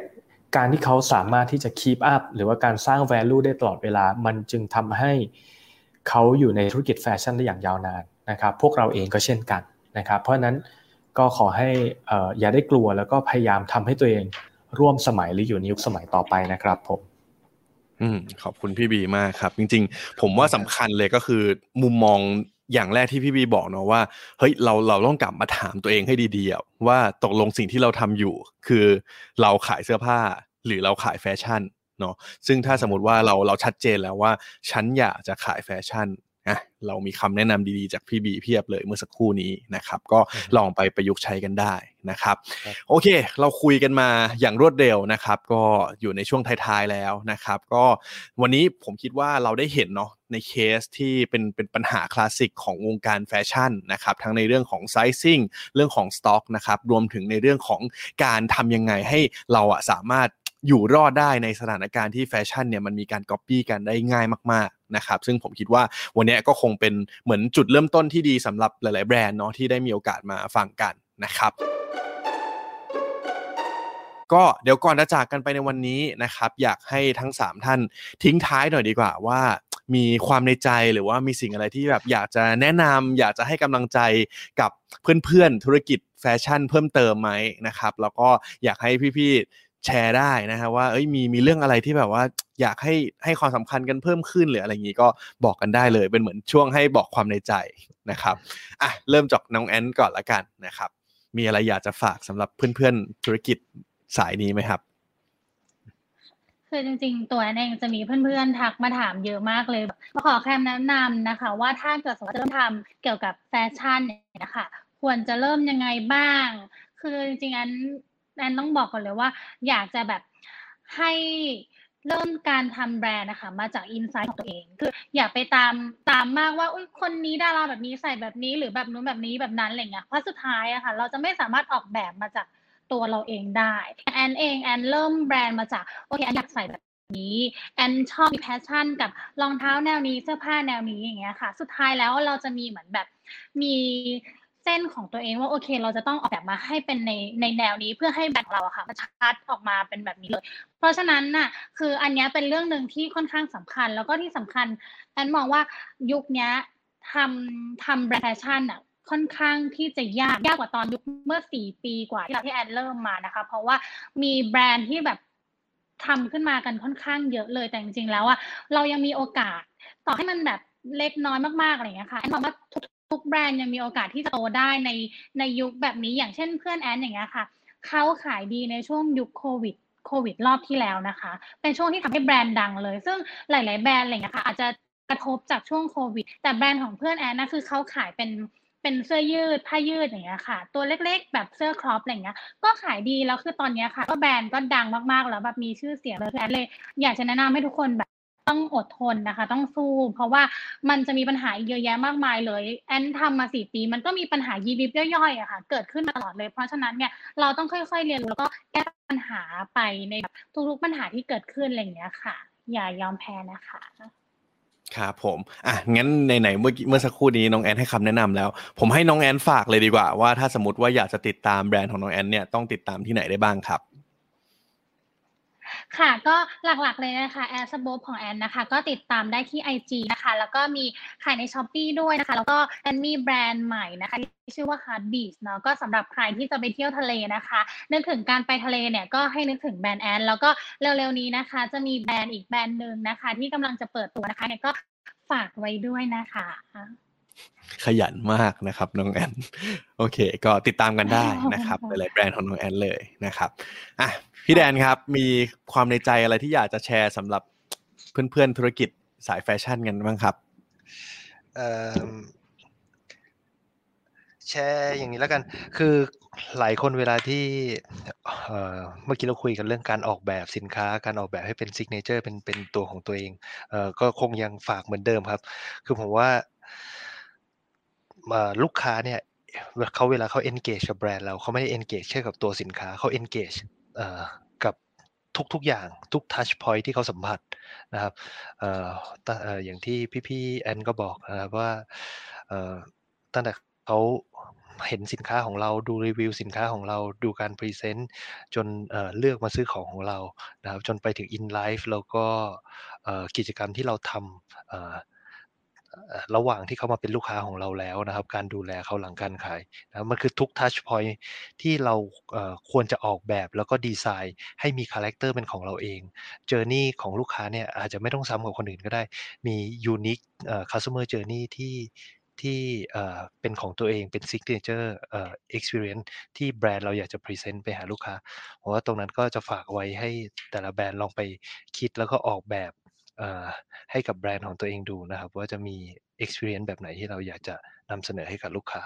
การที่เขาสามารถที่จะคีปอัพหรือว่าการสร้าง value ได้ตลอดเวลา มันจึงทำให้เขาอยู่ในธุรกิจแฟชั่นได้อย่างยาวนานนะครับ พวกเราเองก็เช่นกันนะครับ เพราะฉะนั้นก็ขอให้อย่าได้กลัวแล้วก็พยายามทำให้ตัวเอง ร่วมสมัยหรืออยู่ในยุคสมัยต่อไปนะครับผมอืมขอบคุณพี่บีมากครับ จริง ๆ ผมว่าสำคัญเลยก็คือ มุมมองอย่างแรกที่พี่บีบอกเนาะว่าเฮ้ยเราเราต้องกลับมาถามตัวเองให้ดีๆว่าตกลงสิ่งที่เราทำอยู่ คือเราขายเสื้อผ้า หรือเราขายแฟชั่นเนาะซึ่งถ้าสมมติว่าเราเราชัดเจนแล้วว่า ฉันอยากจะขายแฟชั่น นะเรามีคำแนะนำดีๆจากพี่บีเพียบเลยเมื่อสักครู่นี้นะครับ ก็ลองไปประยุกต์ใช้กันได้นะครับ โอเค เราคุยกันมาอย่างรวดเร็วนะครับ ก็อยู่ในช่วงท้ายๆแล้วนะครับ ก็วันนี้ผมคิดว่าเราได้เห็นเนาะในเคสที่เป็นเป็นปัญหาคลาสสิกของวงการแฟชั่นนะครับ ทั้งในเรื่องของ sizing เรื่องของสต็อกนะครับรวมถึงในเรื่องของการทำยังไงให้เราอะสามารถอยู่รอดได้ในสถานการณ์ที่แฟชั่นเนี่ยมันมีการก๊อปปี้กันได้ง่ายมากๆ นะครับซึ่งผมคิดว่าวันนี้ก็คงเป็นเหมือนจุดเริ่มต้นที่ดีสำหรับหลาย ๆ แบรนด์เนาะที่ได้มีโอกาสมาฟังกันนะครับก็เดี๋ยวก่อนจะจากกันไปในวันนี้นะครับ อยากให้ทั้ง 3 ท่านทิ้งท้ายหน่อยดีกว่าว่า มีความในใจหรือว่ามีสิ่งอะไรที่แบบอยากจะแนะนำอยากจะให้กำลังใจกับเพื่อนๆธุรกิจแฟชั่นเพิ่มเติมไหมนะครับ แล้วก็อยากให้พี่ๆ แชร์ได้นะครับว่าเอ้ยมีมีเรื่องอะไรที่แบบว่าอยากให้ให้ความสำคัญกันเพิ่มขึ้นหรืออะไรอย่างนี้ก็บอกกันได้เลย เป็นเหมือนช่วงให้บอกความในใจนะครับอะเริ่มจากน้องแอนก่อนละกันนะครับ มีอะไรอยากจะฝากสำหรับเพื่อนๆธุรกิจสายนี้ไหมครับคือจริงๆ ตัวเองจะมีเพื่อนๆ ทักมาถามเยอะมากเลยมาขอแคมแนะนำนะคะ ว่าถ้าเกิดสมมติจะเริ่มทำเกี่ยวกับแฟชั่นเนี่ยนะคะควรจะเริ่มยังไงบ้าง คือจริงๆอัน แอนต้องบอกก่อนเลยว่า อยากจะแบบให้เริ่มการทำแบรนด์นะคะมาจาก insight ของตัวเอง คืออย่าไปตามตามมากว่าอุ้ยคนนี้ดาราแบบนี้ใส่แบบนี้หรือแบบนู้นแบบนี้แบบนั้นอะไรเงี้ยเพราะสุดท้ายอะค่ะ เราจะไม่สามารถออกแบบมาจากตัวเราเองได้แอนเองแอนเริ่มแบรนด์มาจากโอเคแอนอยากใส่แบบนี้แอนชอบมี passion กับรองเท้าแนวนี้เสื้อผ้าแนวนี้อย่างเงี้ยค่ะ สุดท้ายแล้วเราจะมีเหมือนแบบมี ส้นของตัวเองว่าโอเค เราจะต้องออกแบบมาให้เป็นในในแนวนี้เพื่อให้แบรนด์เราอะค่ะมันชัดออกมาเป็นแบบนี้เลย เพราะฉะนั้นน่ะคืออันนี้เป็นเรื่องหนึ่งที่ค่อนข้างสำคัญ แล้วก็ที่สำคัญแอนมองว่ายุคนี้ทำทำแบรนด์แฟชั่นอะค่อนข้างที่จะยากยากกว่าตอนยุคเมื่อสี่ปีกว่าที่เราที่แอนเริ่มมานะคะ เพราะว่ามีแบรนด์ที่แบบทำขึ้นมากันค่อนข้างเยอะเลยแต่จริงๆแล้วอะเรายังมีโอกาสต่อให้มันแบบเล็กน้อยมากๆอะไรอย่างเงี้ยค่ะแอนมองว่า ทุกแบรนด์ยังมีโอกาสที่จะโตได้ในในยุคแบบนี้อย่างเช่นเพื่อนแอนอย่างเงี้ยค่ะเขาขายดีในช่วงยุคโควิดโควิดรอบที่แล้วนะคะ เป็นช่วงที่ทำให้แบรนด์ดังเลย ซึ่งหลาย ๆ แบรนด์อะไรเงี้ยค่ะอาจจะกระทบจากช่วงโควิด แต่แบรนด์ของเพื่อนแอนนะคือเขาขายเป็นเป็นเสื้อยืดผ้ายืดอย่างเงี้ยค่ะ ตัวเล็กๆ แบบเสื้อครอปอะไรเงี้ยก็ขายดีแล้วคือตอนนี้ค่ะ ก็แบรนด์ก็ดังมากๆแล้วแบบมีชื่อเสียงเลยแอนเลย อยากจะแนะนำให้ทุกคนแบบ ต้องอดทนนะคะ ต้องสู้ เพราะว่ามันจะมีปัญหาเยอะแยะมากมายเลย แอนทำมาสี่ปี มันก็มีปัญหายีริบย่อยๆอะค่ะ เกิดขึ้นมาตลอดเลย เพราะฉะนั้นเนี่ยเราต้องค่อยๆเรียนรู้แล้วก็แก้ปัญหาไปในแบบทุกๆปัญหาที่เกิดขึ้นอะไรอย่างเงี้ยค่ะ อย่ายอมแพ้นะคะครับผมอะงั้นในไหนเมื่อเมื่อสักครู่นี้น้องแอนให้คำแนะนำแล้ว ผมให้น้องแอนฝากเลยดีกว่าว่าถ้าสมมติว่าอยากจะติดตามแบรนด์ของน้องแอนเนี่ยต้องติดตามที่ไหนได้บ้างครับ ค่ะก็หลักๆเลยนะคะแอร์สโบของแอนนะคะ ก็ติดตามได้ที่ IG นะคะ แล้วก็มีขายใน Shopee ด้วยนะคะ แล้วก็แอนมีแบรนด์ใหม่นะคะที่ชื่อว่า Heart Beach เนาะก็สำหรับใครที่จะไปเที่ยวทะเลนะคะ นึกถึงการไปทะเลเนี่ยก็ให้นึกถึงแบรนด์แอนแล้วก็เร็วๆนี้นะคะ จะมีแบรนด์อีกแบรนด์หนึ่งนะคะ ที่กำลังจะเปิดตัวนะคะเนี่ยก็ฝากไว้ด้วยนะคะ ขยันมากนะครับน้องแอนโอเค ก็ติดตามกันได้นะครับหลายๆแบรนด์ของน้องแอนเลยนะครับอะพี่แดนครับมีความในใจอะไรที่อยากจะแชร์สำหรับเพื่อนๆธุรกิจสายแฟชั่นกันบ้างครับเอ่อแชร์อย่างนี้แล้วกัน คือหลายคนเวลาที่เอ่อเมื่อกี้เราคุยกันเรื่องการออกแบบสินค้า การออกแบบให้เป็น signature เป็นเป็นตัวของตัวเองเอ่อก็คงยังฝากเหมือนเดิมครับ คือผมว่าเอ่อ ลูกค้าเนี่ยเขาเวลาเขา engage กับแบรนด์เราเขาไม่ได้ engage แค่กับตัวสินค้าเขา engage เอ่อกับทุกๆอย่างทุก touch point ที่เขาสัมผัสนะครับเอ่ออย่างที่พี่ๆแอนก็บอกนะครับว่าเอ่อตั้งแต่เขาเห็นสินค้าของเราดูรีวิวสินค้าของเราดูการพรีเซนต์จนเเลือกมาซื้อของของเรานะครับจนไปถึง in life แล้วก็กิจกรรมที่เราทำ ระหว่างที่เขามาเป็นลูกค้าของเราแล้วนะครับ การดูแลเขาหลังการขายนะมันคือทุก touch point ที่เราควรจะออกแบบแล้วก็ดีไซน์ ให้มีคาแรคเตอร์เป็นของเราเอง journey ของลูกค้าเนี่ยอาจจะไม่ต้องซ้ำกับคนอื่นก็ได้ มี unique เอ่อ customer journey ที่ที่เป็นของตัวเองเป็น signature เอ่อ experience ที่แบรนด์เราอยากจะ present ไปหาลูกค้าเพราะว่าตรงนั้นก็จะฝากไว้ให้แต่ละแบรนด์ลองไปคิดแล้วก็ออกแบบ เอ่อให้กับแบรนด์ของตัวเองดูนะครับ ว่าจะมี experience แบบไหนที่เราอยากจะนำเสนอให้กับลูกค้า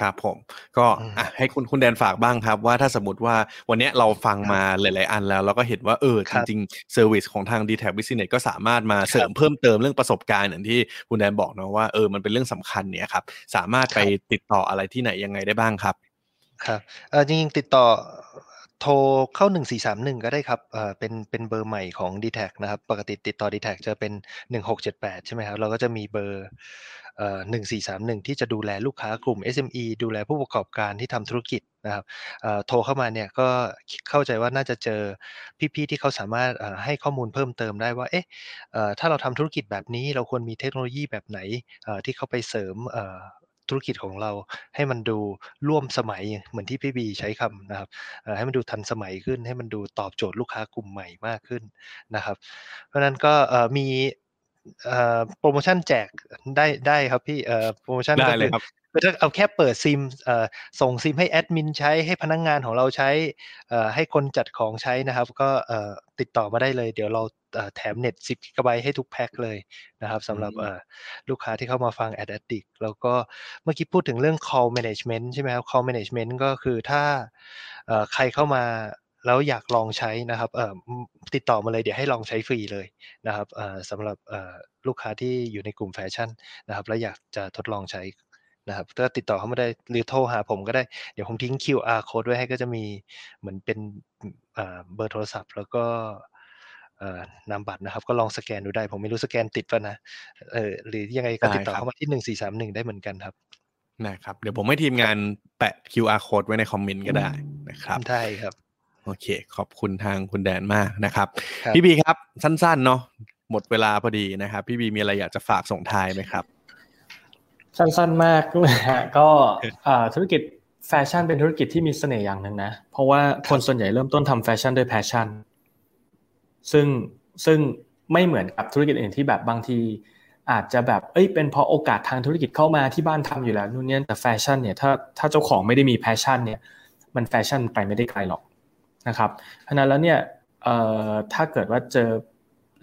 ครับผมก็อืมอะให้คุณคุณแดนฝากบ้างครับ ว่าถ้าสมมติว่าวันเนี้ยเราฟังมาหลาย ๆ อันแล้ว เราก็เห็นว่าเออคือจริงๆ service ของทาง dtac Business ก็สามารถมาเสริมเพิ่มเติมเรื่องประสบการณ์อย่างที่คุณแดนบอกเนาะว่าเออมันเป็นเรื่องสำคัญเนี่ยครับสามารถไปติดต่ออะไรที่ไหนยังไงได้บ้างครับ ครับเออจริงๆติดต่อ โทรเข้า 1431 ก็ได้ครับเออเป็นเป็นเบอร์ใหม่ของ d t แทนะครับ ปกติติดต่อ d t แทจะเป็น 1678 ใช่ไหมครับ เราก็จะมีเบอร์เอ่อ1431 ที่จะดูแลลูกค้ากลุ่ม SME ดูแลผู้ประกอบการที่ทำธุรกิจนะครับโทรเข้ามาเนี่ยก็เข้าใจว่าน่าจะเจอพี่ๆที่เขาสามารถให้ข้อมูลเพิ่มเติมได้ว่า เอ๊ะถ้าเราทำธุรกิจแบบนี้เราควรมีเทคโนโลยีแบบไหนที่เข้าไปเสริม ธุรกิจของเราให้มันดูร่วมสมัยเหมือนที่พี่บีใช้คำนะครับเอ่อให้มันดูทันสมัยขึ้น ให้มันดูตอบโจทย์ลูกค้ากลุ่มใหม่มากขึ้นนะครับ เพราะฉะนั้นก็เอ่อมีเอ่อโปรโมชั่นแจกได้ได้ครับพี่เอ่อโปรโมชั่นได้ก็เลยคือ ครับคือถ้าเอาแค่เปิดซิมเอ่อส่งซิมให้แอดมินใช้ให้พนักงานของเราใช้เอ่อให้คนจัดของใช้นะครับ ก็เอ่อติดต่อมาได้เลย เดี๋ยวเราเอ่อแถมเน็ต10กิกะไบต์ให้ทุกแพ็คเลยนะครับสำหรับอืมเอ่อลูกค้าที่เข้ามาฟัง Ad Addict แล้วก็เมื่อกี้พูดถึงเรื่อง call management ใช่ไหมครับ call management ก็คือถ้าเอ่อใครเข้ามาแล้วอยากลองใช้นะครับเอ่อติดต่อมาเลยเดี๋ยวให้ลองใช้ฟรีเลยนะครับเอ่อสำหรับเอ่อลูกค้าที่อยู่ในกลุ่มแฟชั่นนะครับ แล้วอยากจะทดลองใช้ นะครับก็ติดต่อเข้ามาได้หรือโทรหาผมก็ได้เดี๋ยวผมทิ้ง QR code ไว้ให้ก็จะมีเหมือนเป็นเอ่อเบอร์โทรศัพท์ แล้วก็เอ่อนามบัตรนะครับ ก็ลองสแกนดูได้ ผมไม่รู้สแกนติดป่ะนะเออหรือยังไงก็ได้ติดต่อครับเข้ามาที่หนึ่งสี่สามหนึ่งได้เหมือนกันครับนะครับเดี๋ยวผมให้ทีมงานแปะ QR code ไว้ในคอมเมนต์ก็ได้นะครับได้ครับโอเค ขอบคุณทางคุณแดนมากนะครับครับพี่บีครับสั้นๆเนาะหมดเวลาพอดีนะครับ พี่บีมีอะไรอยากจะฝากส่งท้ายไหมครับ สั้นๆมากนะฮะก็อ่าธุรกิจแฟชั่นเป็นธุรกิจที่มีเสน่ห์อย่างหนึ่งนะ เพราะว่าคนส่วนใหญ่เริ่มต้นทำแฟชั่นด้วย passion ซึ่งซึ่งไม่เหมือนกับธุรกิจอื่นที่แบบบางที อาจจะแบบเอ้ยเป็นเพราะโอกาสทางธุรกิจเข้ามาที่บ้านทำอยู่แล้วนู่นนี่แต่แฟชั่นเนี่ยถ้าถ้าเจ้าของไม่ได้มี passion เนี่ย มันแฟชั่นไปไม่ได้ไกลหรอกนะครับเพราะฉะนั้นแล้วเนี่ยเอ่อถ้าเกิดว่าเจอ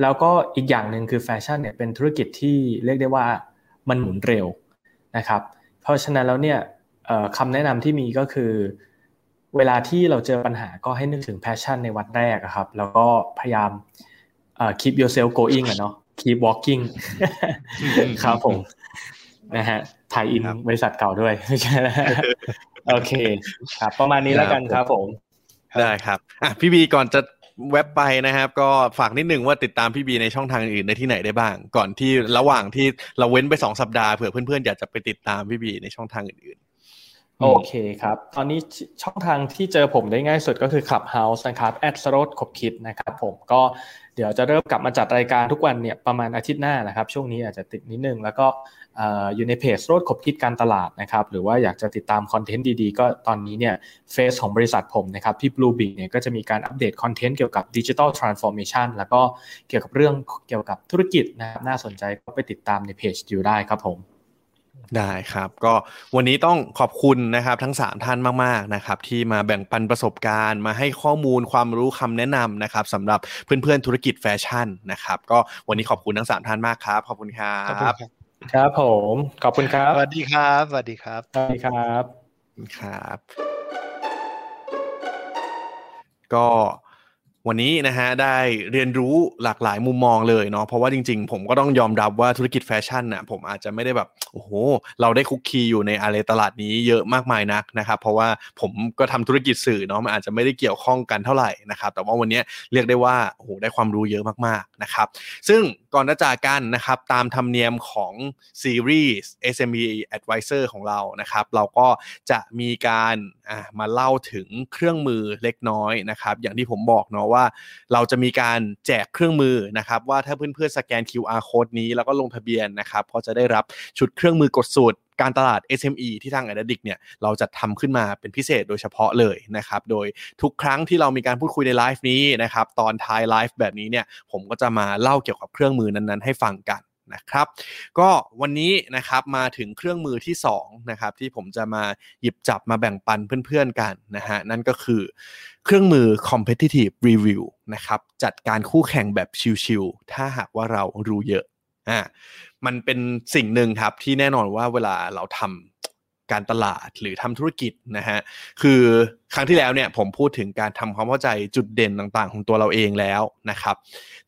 แล้วก็อีกอย่างหนึ่งคือแฟชั่นเนี่ยเป็นธุรกิจที่เรียกได้ว่ามันหมุนเร็ว นะครับ เพราะฉะนั้นแล้วเนี่ยเอ่อคำแนะนำที่มีก็คือ เวลาที่เราเจอปัญหาก็ให้นึกถึง passion ในวันแรกอะครับ แล้วก็พยายามเอ่อ keep yourself going อะเนาะ keep walking ครับผมนะฮะ tie-in ครับบริษัทเก่าด้วยไม่ใช่นะฮะโอเค ครับ ประมาณนี้แล้วกันครับผม ได้ครับอะพี่บีก่อนจะ เว็บไปนะครับ ก็ฝากนิดนึงว่าติดตามพี่บีในช่องทางอื่นในที่ไหนได้บ้าง ก่อนที่ระหว่างที่เราเว้นไปสองสัปดาห์เผื่อเพื่อนๆอยากจะไปติดตามพี่บีในช่องทางอื่นโอเคครับ ตอนนี้ช่องทางที่เจอผมได้ง่ายสุดก็คือ Clubhouse นะครับ แอดสโรดขบคิดนะครับผมก็ ดี๋ยวดี๋ยวจะเริ่มกลับมาจัดรายการทุกวันเนี่ยประมาณอาทิตย์หน้านะครับ ช่วงนี้อาจจะติดนิดนึง แล้วก็อยู่ในเพจโรดขบคิดการตลาดนะครับ หรือว่าอยากจะติดตามคอนเทนต์ดีๆ ก็ตอนนี้เนี่ยเพจของบริษัทผมนะครับที่ Bluebik เนี่ยก็จะมีการอัปเดตคอนเทนต์เกี่ยวกับ digital transformation แล้วก็เกี่ยวกับเรื่องเกี่ยวกับธุรกิจนะครับน่าสนใจก็ไปติดตามในเพจอยู่ได้ครับผม ได้ครับ ก็วันนี้ต้องขอบคุณนะครับทั้ง 3 ท่านมากๆนะครับที่มาแบ่งปันประสบการณ์ มาให้ข้อมูลความรู้คำแนะนำนะครับสำหรับเพื่อนๆธุรกิจแฟชั่นนะครับ ก็วันนี้ขอบคุณทั้ง 3 ท่านมากครับ ขอบคุณครับครับ ผมขอบคุณครับสวัสดีครับสวัสดีครับสวัสดีครับครับ ก็ วันนี้นะฮะได้เรียนรู้หลากหลายมุมมองเลยเนาะเพราะว่าจริงๆ ผมก็ต้องยอมรับว่าธุรกิจแฟชั่นน่ะผมอาจจะไม่ได้แบบโอ้โห เราได้คุกคีอยู่ในอะไรตลาดนี้เยอะมากมายนักนะครับ เพราะว่าผมก็ทำธุรกิจสื่อเนาะมันอาจจะไม่ได้เกี่ยวข้องกันเท่าไหร่นะครับแต่ว่าวันนี้เรียกได้ว่าโอ้โหได้ความรู้เยอะมากๆนะครับ ซึ่งก่อนจะจากกันนะครับตามธรรมเนียมของซีรีส์ SME Advisor ของเรานะครับ เราก็จะมีการมาเล่าถึงเครื่องมือเล็กน้อยนะครับ อย่างที่ผมบอกเนาะว่าเราจะมีการแจกเครื่องมือนะครับว่าถ้าเพื่อนๆสแกน QR code นี้แล้วก็ลงทะเบียนนะครับก็จะได้รับชุดเครื่องมือกดสูตรการตลาด SME ที่ทาง a d ดิกเนี่ยเราจะทำขึ้นมาเป็นพิเศษโดยเฉพาะเลยนะครับโดยทุกครั้งที่เรามีการพูดคุยในไลฟ์นี้นะครับตอนท้ายไลฟ์แบบนี้เนี่ยผมก็จะมาเล่าเกี่ยวกับเครื่องมือนั้นๆให้ฟังกัน นะครับ ก็วันนี้นะครับมาถึงเครื่องมือที่2นะครับที่ผมจะมาหยิบจับมาแบ่งปันเพื่อนๆกันนะฮะนั่นก็คือเครื่องมือ competitive review นะครับจัดการคู่แข่งแบบชิวๆถ้าหากว่าเรารู้เยอะอ่ามันเป็นสิ่งหนึ่งครับที่แน่นอนว่าเวลาเราทำ การตลาดหรือทำธุรกิจนะฮะคือครั้งที่แล้วเนี่ยผมพูดถึงการทำความเข้าใจจุดเด่นต่างๆ ของตัวเราเองแล้วนะครับ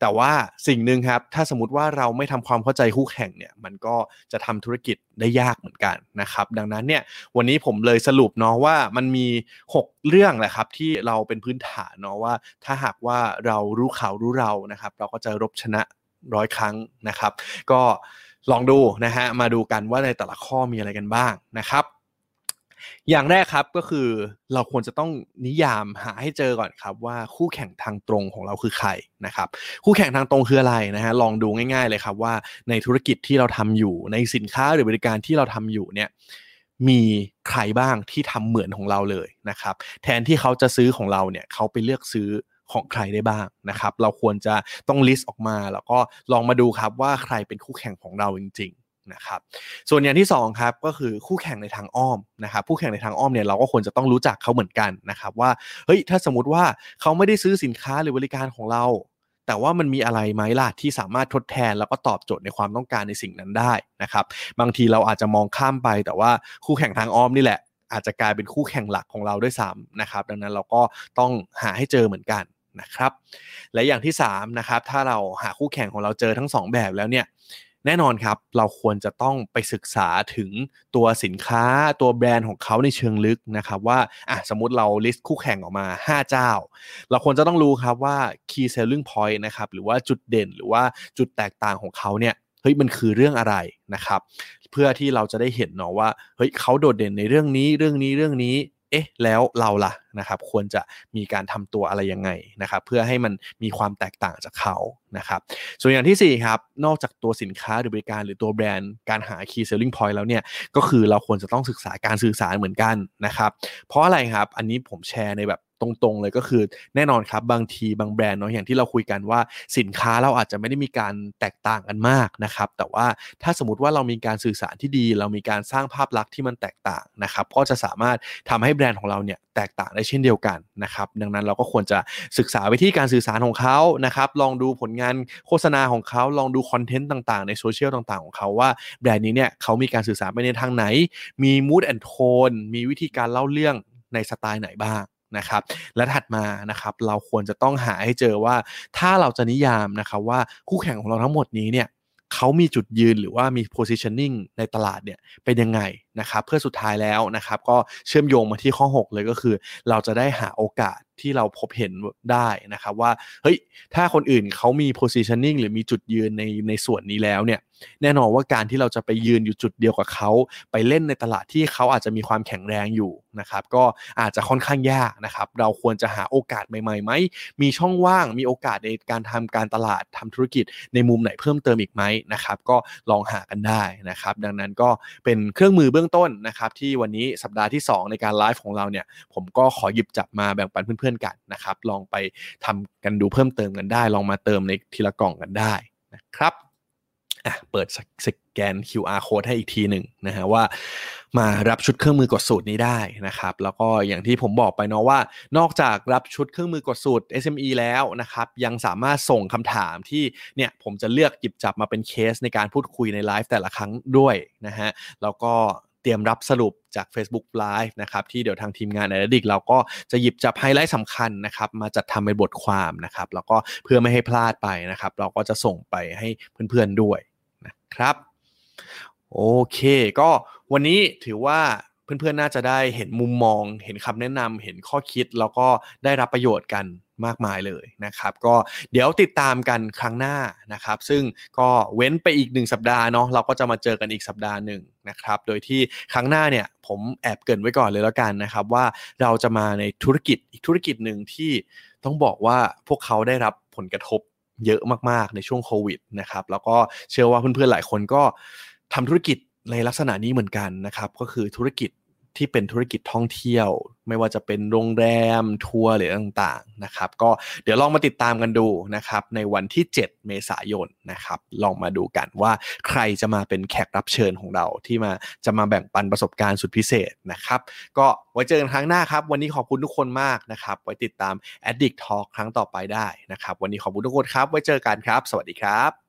แต่ว่าสิ่งหนึ่งครับถ้าสมมติว่าเราไม่ทำความเข้าใจคู่แข่งเนี่ยมันก็จะทำธุรกิจได้ยากเหมือนกันนะครับ ดังนั้นเนี่ยวันนี้ผมเลยสรุปเนาะว่ามันมี 6 เรื่องแหละครับที่เราเป็นพื้นฐานเนาะว่า ถ้าหากว่าเรารู้เขารู้เรานะครับ เราก็จะรบชนะร้อยครั้งนะครับ ก็ ลองดูนะฮะมาดูกันว่าในแต่ละข้อมีอะไรกันบ้างนะครับ อย่างแรกครับก็คือเราควรจะต้องนิยามหาให้เจอก่อนครับว่าคู่แข่งทางตรงของเราคือใครนะครับ คู่แข่งทางตรงคืออะไรนะฮะลองดูง่าย ๆเลยครับว่าในธุรกิจที่เราทำอยู่ในสินค้าหรือบริการที่เราทำอยู่เนี่ยมีใครบ้างที่ทำเหมือนของเราเลยนะครับ แทนที่เขาจะซื้อของเราเนี่ยเขาไปเลือกซื้อ ของใครได้บ้างนะครับ เราควรจะต้องลิสต์ออกมา แล้วก็ลองมาดูครับว่าใครเป็นคู่แข่งของเราจริงนะครับส่วนอย่างที่2ครับก็คือคู่แข่งในทางอ้อมนะครับคู่แข่งในทางอ้อมเนี่ยเราก็ควรจะต้องรู้จักเขาเหมือนกันนะครับว่าเฮ้ยถ้าสมมติว่าเขาไม่ได้ซื้อสินค้าหรือบริการของเรา แต่ว่ามันมีอะไรไหมล่ะที่สามารถทดแทนแล้วก็ตอบโจทย์ในความต้องการในสิ่งนั้นได้นะครับบางทีเราอาจจะมองข้ามไป แต่ว่าคู่แข่งทางอ้อมนี่แหละอาจจะกลายเป็นคู่แข่งหลักของเราด้วยซ้ำนะครับดังนั้นเราก็ต้องหาให้เจอเหมือนกัน นะครับ และอย่างที่3นะครับถ้าเราหาคู่แข่งของเราเจอทั้ง 2 แบบแล้วเนี่ยแน่นอนครับ เราควรจะต้องไปศึกษาถึงตัวสินค้าตัวแบรนด์ของเขาในเชิงลึกนะครับ ว่าอะสมมติเราลิสต์คู่แข่งออกมา 5 เจ้า เราควรจะต้องรู้ครับว่า key selling point นะครับหรือว่าจุดเด่นหรือว่าจุดแตกต่างของเขาเนี่ยเฮ้ยมันคือเรื่องอะไรนะครับ เพื่อที่เราจะได้เห็นเนาะว่าเฮ้ยเขาโดดเด่นในเรื่องนี้เรื่องนี้เรื่องนี้ เอ๊ะแล้วเราล่ะนะครับควรจะมีการทำตัวอะไรยังไงนะครับเพื่อให้มันมีความแตกต่างจากเขานะครับส่วนอย่างที่4ครับนอกจากตัวสินค้าหรือบริการหรือตัวแบรนด์การหา key selling point แล้วเนี่ยก็คือเราควรจะต้องศึกษาการสื่อสารเหมือนกันนะครับเพราะอะไรครับอันนี้ผมแชร์ในแบบ ตรงๆ เลยก็คือแน่นอนครับบางทีบางแบรนด์เนาะอย่างที่เราคุยกันว่าสินค้าเราอาจจะไม่ได้มีการแตกต่างกันมากนะครับ แต่ว่าถ้าสมมติว่าเรามีการสื่อสารที่ดี เรามีการสร้างภาพลักษณ์ที่มันแตกต่างนะครับก็จะสามารถทำให้แบรนด์ของเราเนี่ยแตกต่างได้เช่นเดียวกันนะครับดังนั้นเราก็ควรจะศึกษาวิธีการสื่อสารของเขานะครับลองดูผลงานโฆษณาของเขาลองดูคอนเทนต์ต่างๆ ในโซเชียลต่างๆ ของเขาว่าแบรนด์นี้เนี่ยเขามีการสื่อสารไปในทางไหน มี mood and tone มีวิธีการเล่าเรื่องในสไตล์ไหนบ้าง นะครับ และถัดมานะครับเราควรจะต้องหาให้เจอว่า ถ้าเราจะนิยามนะครับว่าคู่แข่งของเราทั้งหมดนี้เนี่ยเขามีจุดยืนหรือว่ามี positioning ในตลาดเนี่ยเป็นยังไง นะครับเพื่อสุดท้ายแล้วนะครับ ก็เชื่อมโยงมาที่ข้อ 6 เลยก็คือ เราจะได้หาโอกาสที่เราพบเห็นได้นะครับว่าเฮ้ยถ้าคนอื่นเขามี positioning หรือมีจุดยืนในในส่วนนี้แล้วเนี่ยแน่นอนว่าการที่เราจะไปยืนอยู่จุดเดียวกับเขาไปเล่นในตลาดที่เขาอาจจะมีความแข็งแรงอยู่นะครับก็อาจจะค่อนข้างยากนะครับเราควรจะหาโอกาสใหม่ๆไหมมีช่องว่างมีโอกาสในการทำการตลาดทำธุรกิจในมุมไหนเพิ่มเติมอีกไหมนะครับก็ลองหากันได้นะครับดังนั้นก็เป็นเครื่องมือเบื้ององต้นนะครับที่วันนี้สัปดาห์ที่ 2 ในการไลฟ์ของเราเนี่ยผมก็ขอหยิบจับมาแบ่งปันเพื่อนๆกันนะครับลองไปทำกันดูเพิ่มเติมกันได้ ลองมาเติมในทีละกล่องกันได้นะครับอะเปิดสแกน QR code ให้อีกทีหนึ่งนะฮะว่ามารับชุดเครื่องมือกดสูตรนี้ได้นะครับ แล้วก็อย่างที่ผมบอกไปเนาะว่า นอกจากรับชุดเครื่องมือกดสูตร SME แล้วนะครับ ยังสามารถส่งคำถามที่เนี่ยผมจะเลือกหยิบจับมาเป็นเคสในการพูดคุยในไลฟ์แต่ละครั้งด้วยนะฮะแล้วก็ เตรียมรับสรุปจาก Facebook Live นะครับที่เดี๋ยวทางทีมงานอ d ดิกเราก็จะหยิบจับไฮไลท์สำคัญนะครับมาจัดทำเป็นบทความนะครับแล้วก็เพื่อไม่ให้พลาดไปนะครับ เราก็จะส่งไปให้เพื่อนๆด้วยนะครับโอเค ก็วันนี้ถือว่าเพื่อนๆ น่าจะได้เห็นมุมมอง เห็นคำแนะนำเห็นข้อคิด แล้วก็ได้รับประโยชน์กัน มากมายเลยนะครับ ก็เดี๋ยวติดตามกันครั้งหน้านะครับ ซึ่งก็เว้นไปอีกหนึ่งสัปดาห์เนาะเราก็จะมาเจอกันอีกสัปดาห์หนึ่งนะครับ โดยที่ครั้งหน้าเนี่ยผมแอบเกินไว้ก่อนเลยแล้วกันนะครับ ว่าเราจะมาในธุรกิจอีกธุรกิจหนึ่งที่ต้องบอกว่าพวกเขาได้รับผลกระทบเยอะมากๆในช่วงโควิดนะครับแล้วก็เชื่อว่าเพื่อนๆหลายคนก็ทำธุรกิจในลักษณะนี้เหมือนกันนะครับ ก็คือธุรกิจ ที่เป็นธุรกิจท่องเที่ยว ไม่ว่าจะเป็นโรงแรมทัวร์หรือต่างๆนะครับ ก็เดี๋ยวลองมาติดตามกันดูนะครับ ในวันที่ 7 เมษายนนะครับ ลองมาดูกันว่าใครจะมาเป็นแขกรับเชิญของเราที่มาจะมาแบ่งปันประสบการณ์สุดพิเศษนะครับ ก็ไว้เจอกันครั้งหน้าครับ วันนี้ขอบคุณทุกคนมากนะครับ ไว้ติดตาม Addict Talk ครั้งต่อไปได้นะครับ วันนี้ขอบคุณทุกคนครับ ไว้เจอกันครับ สวัสดีครับ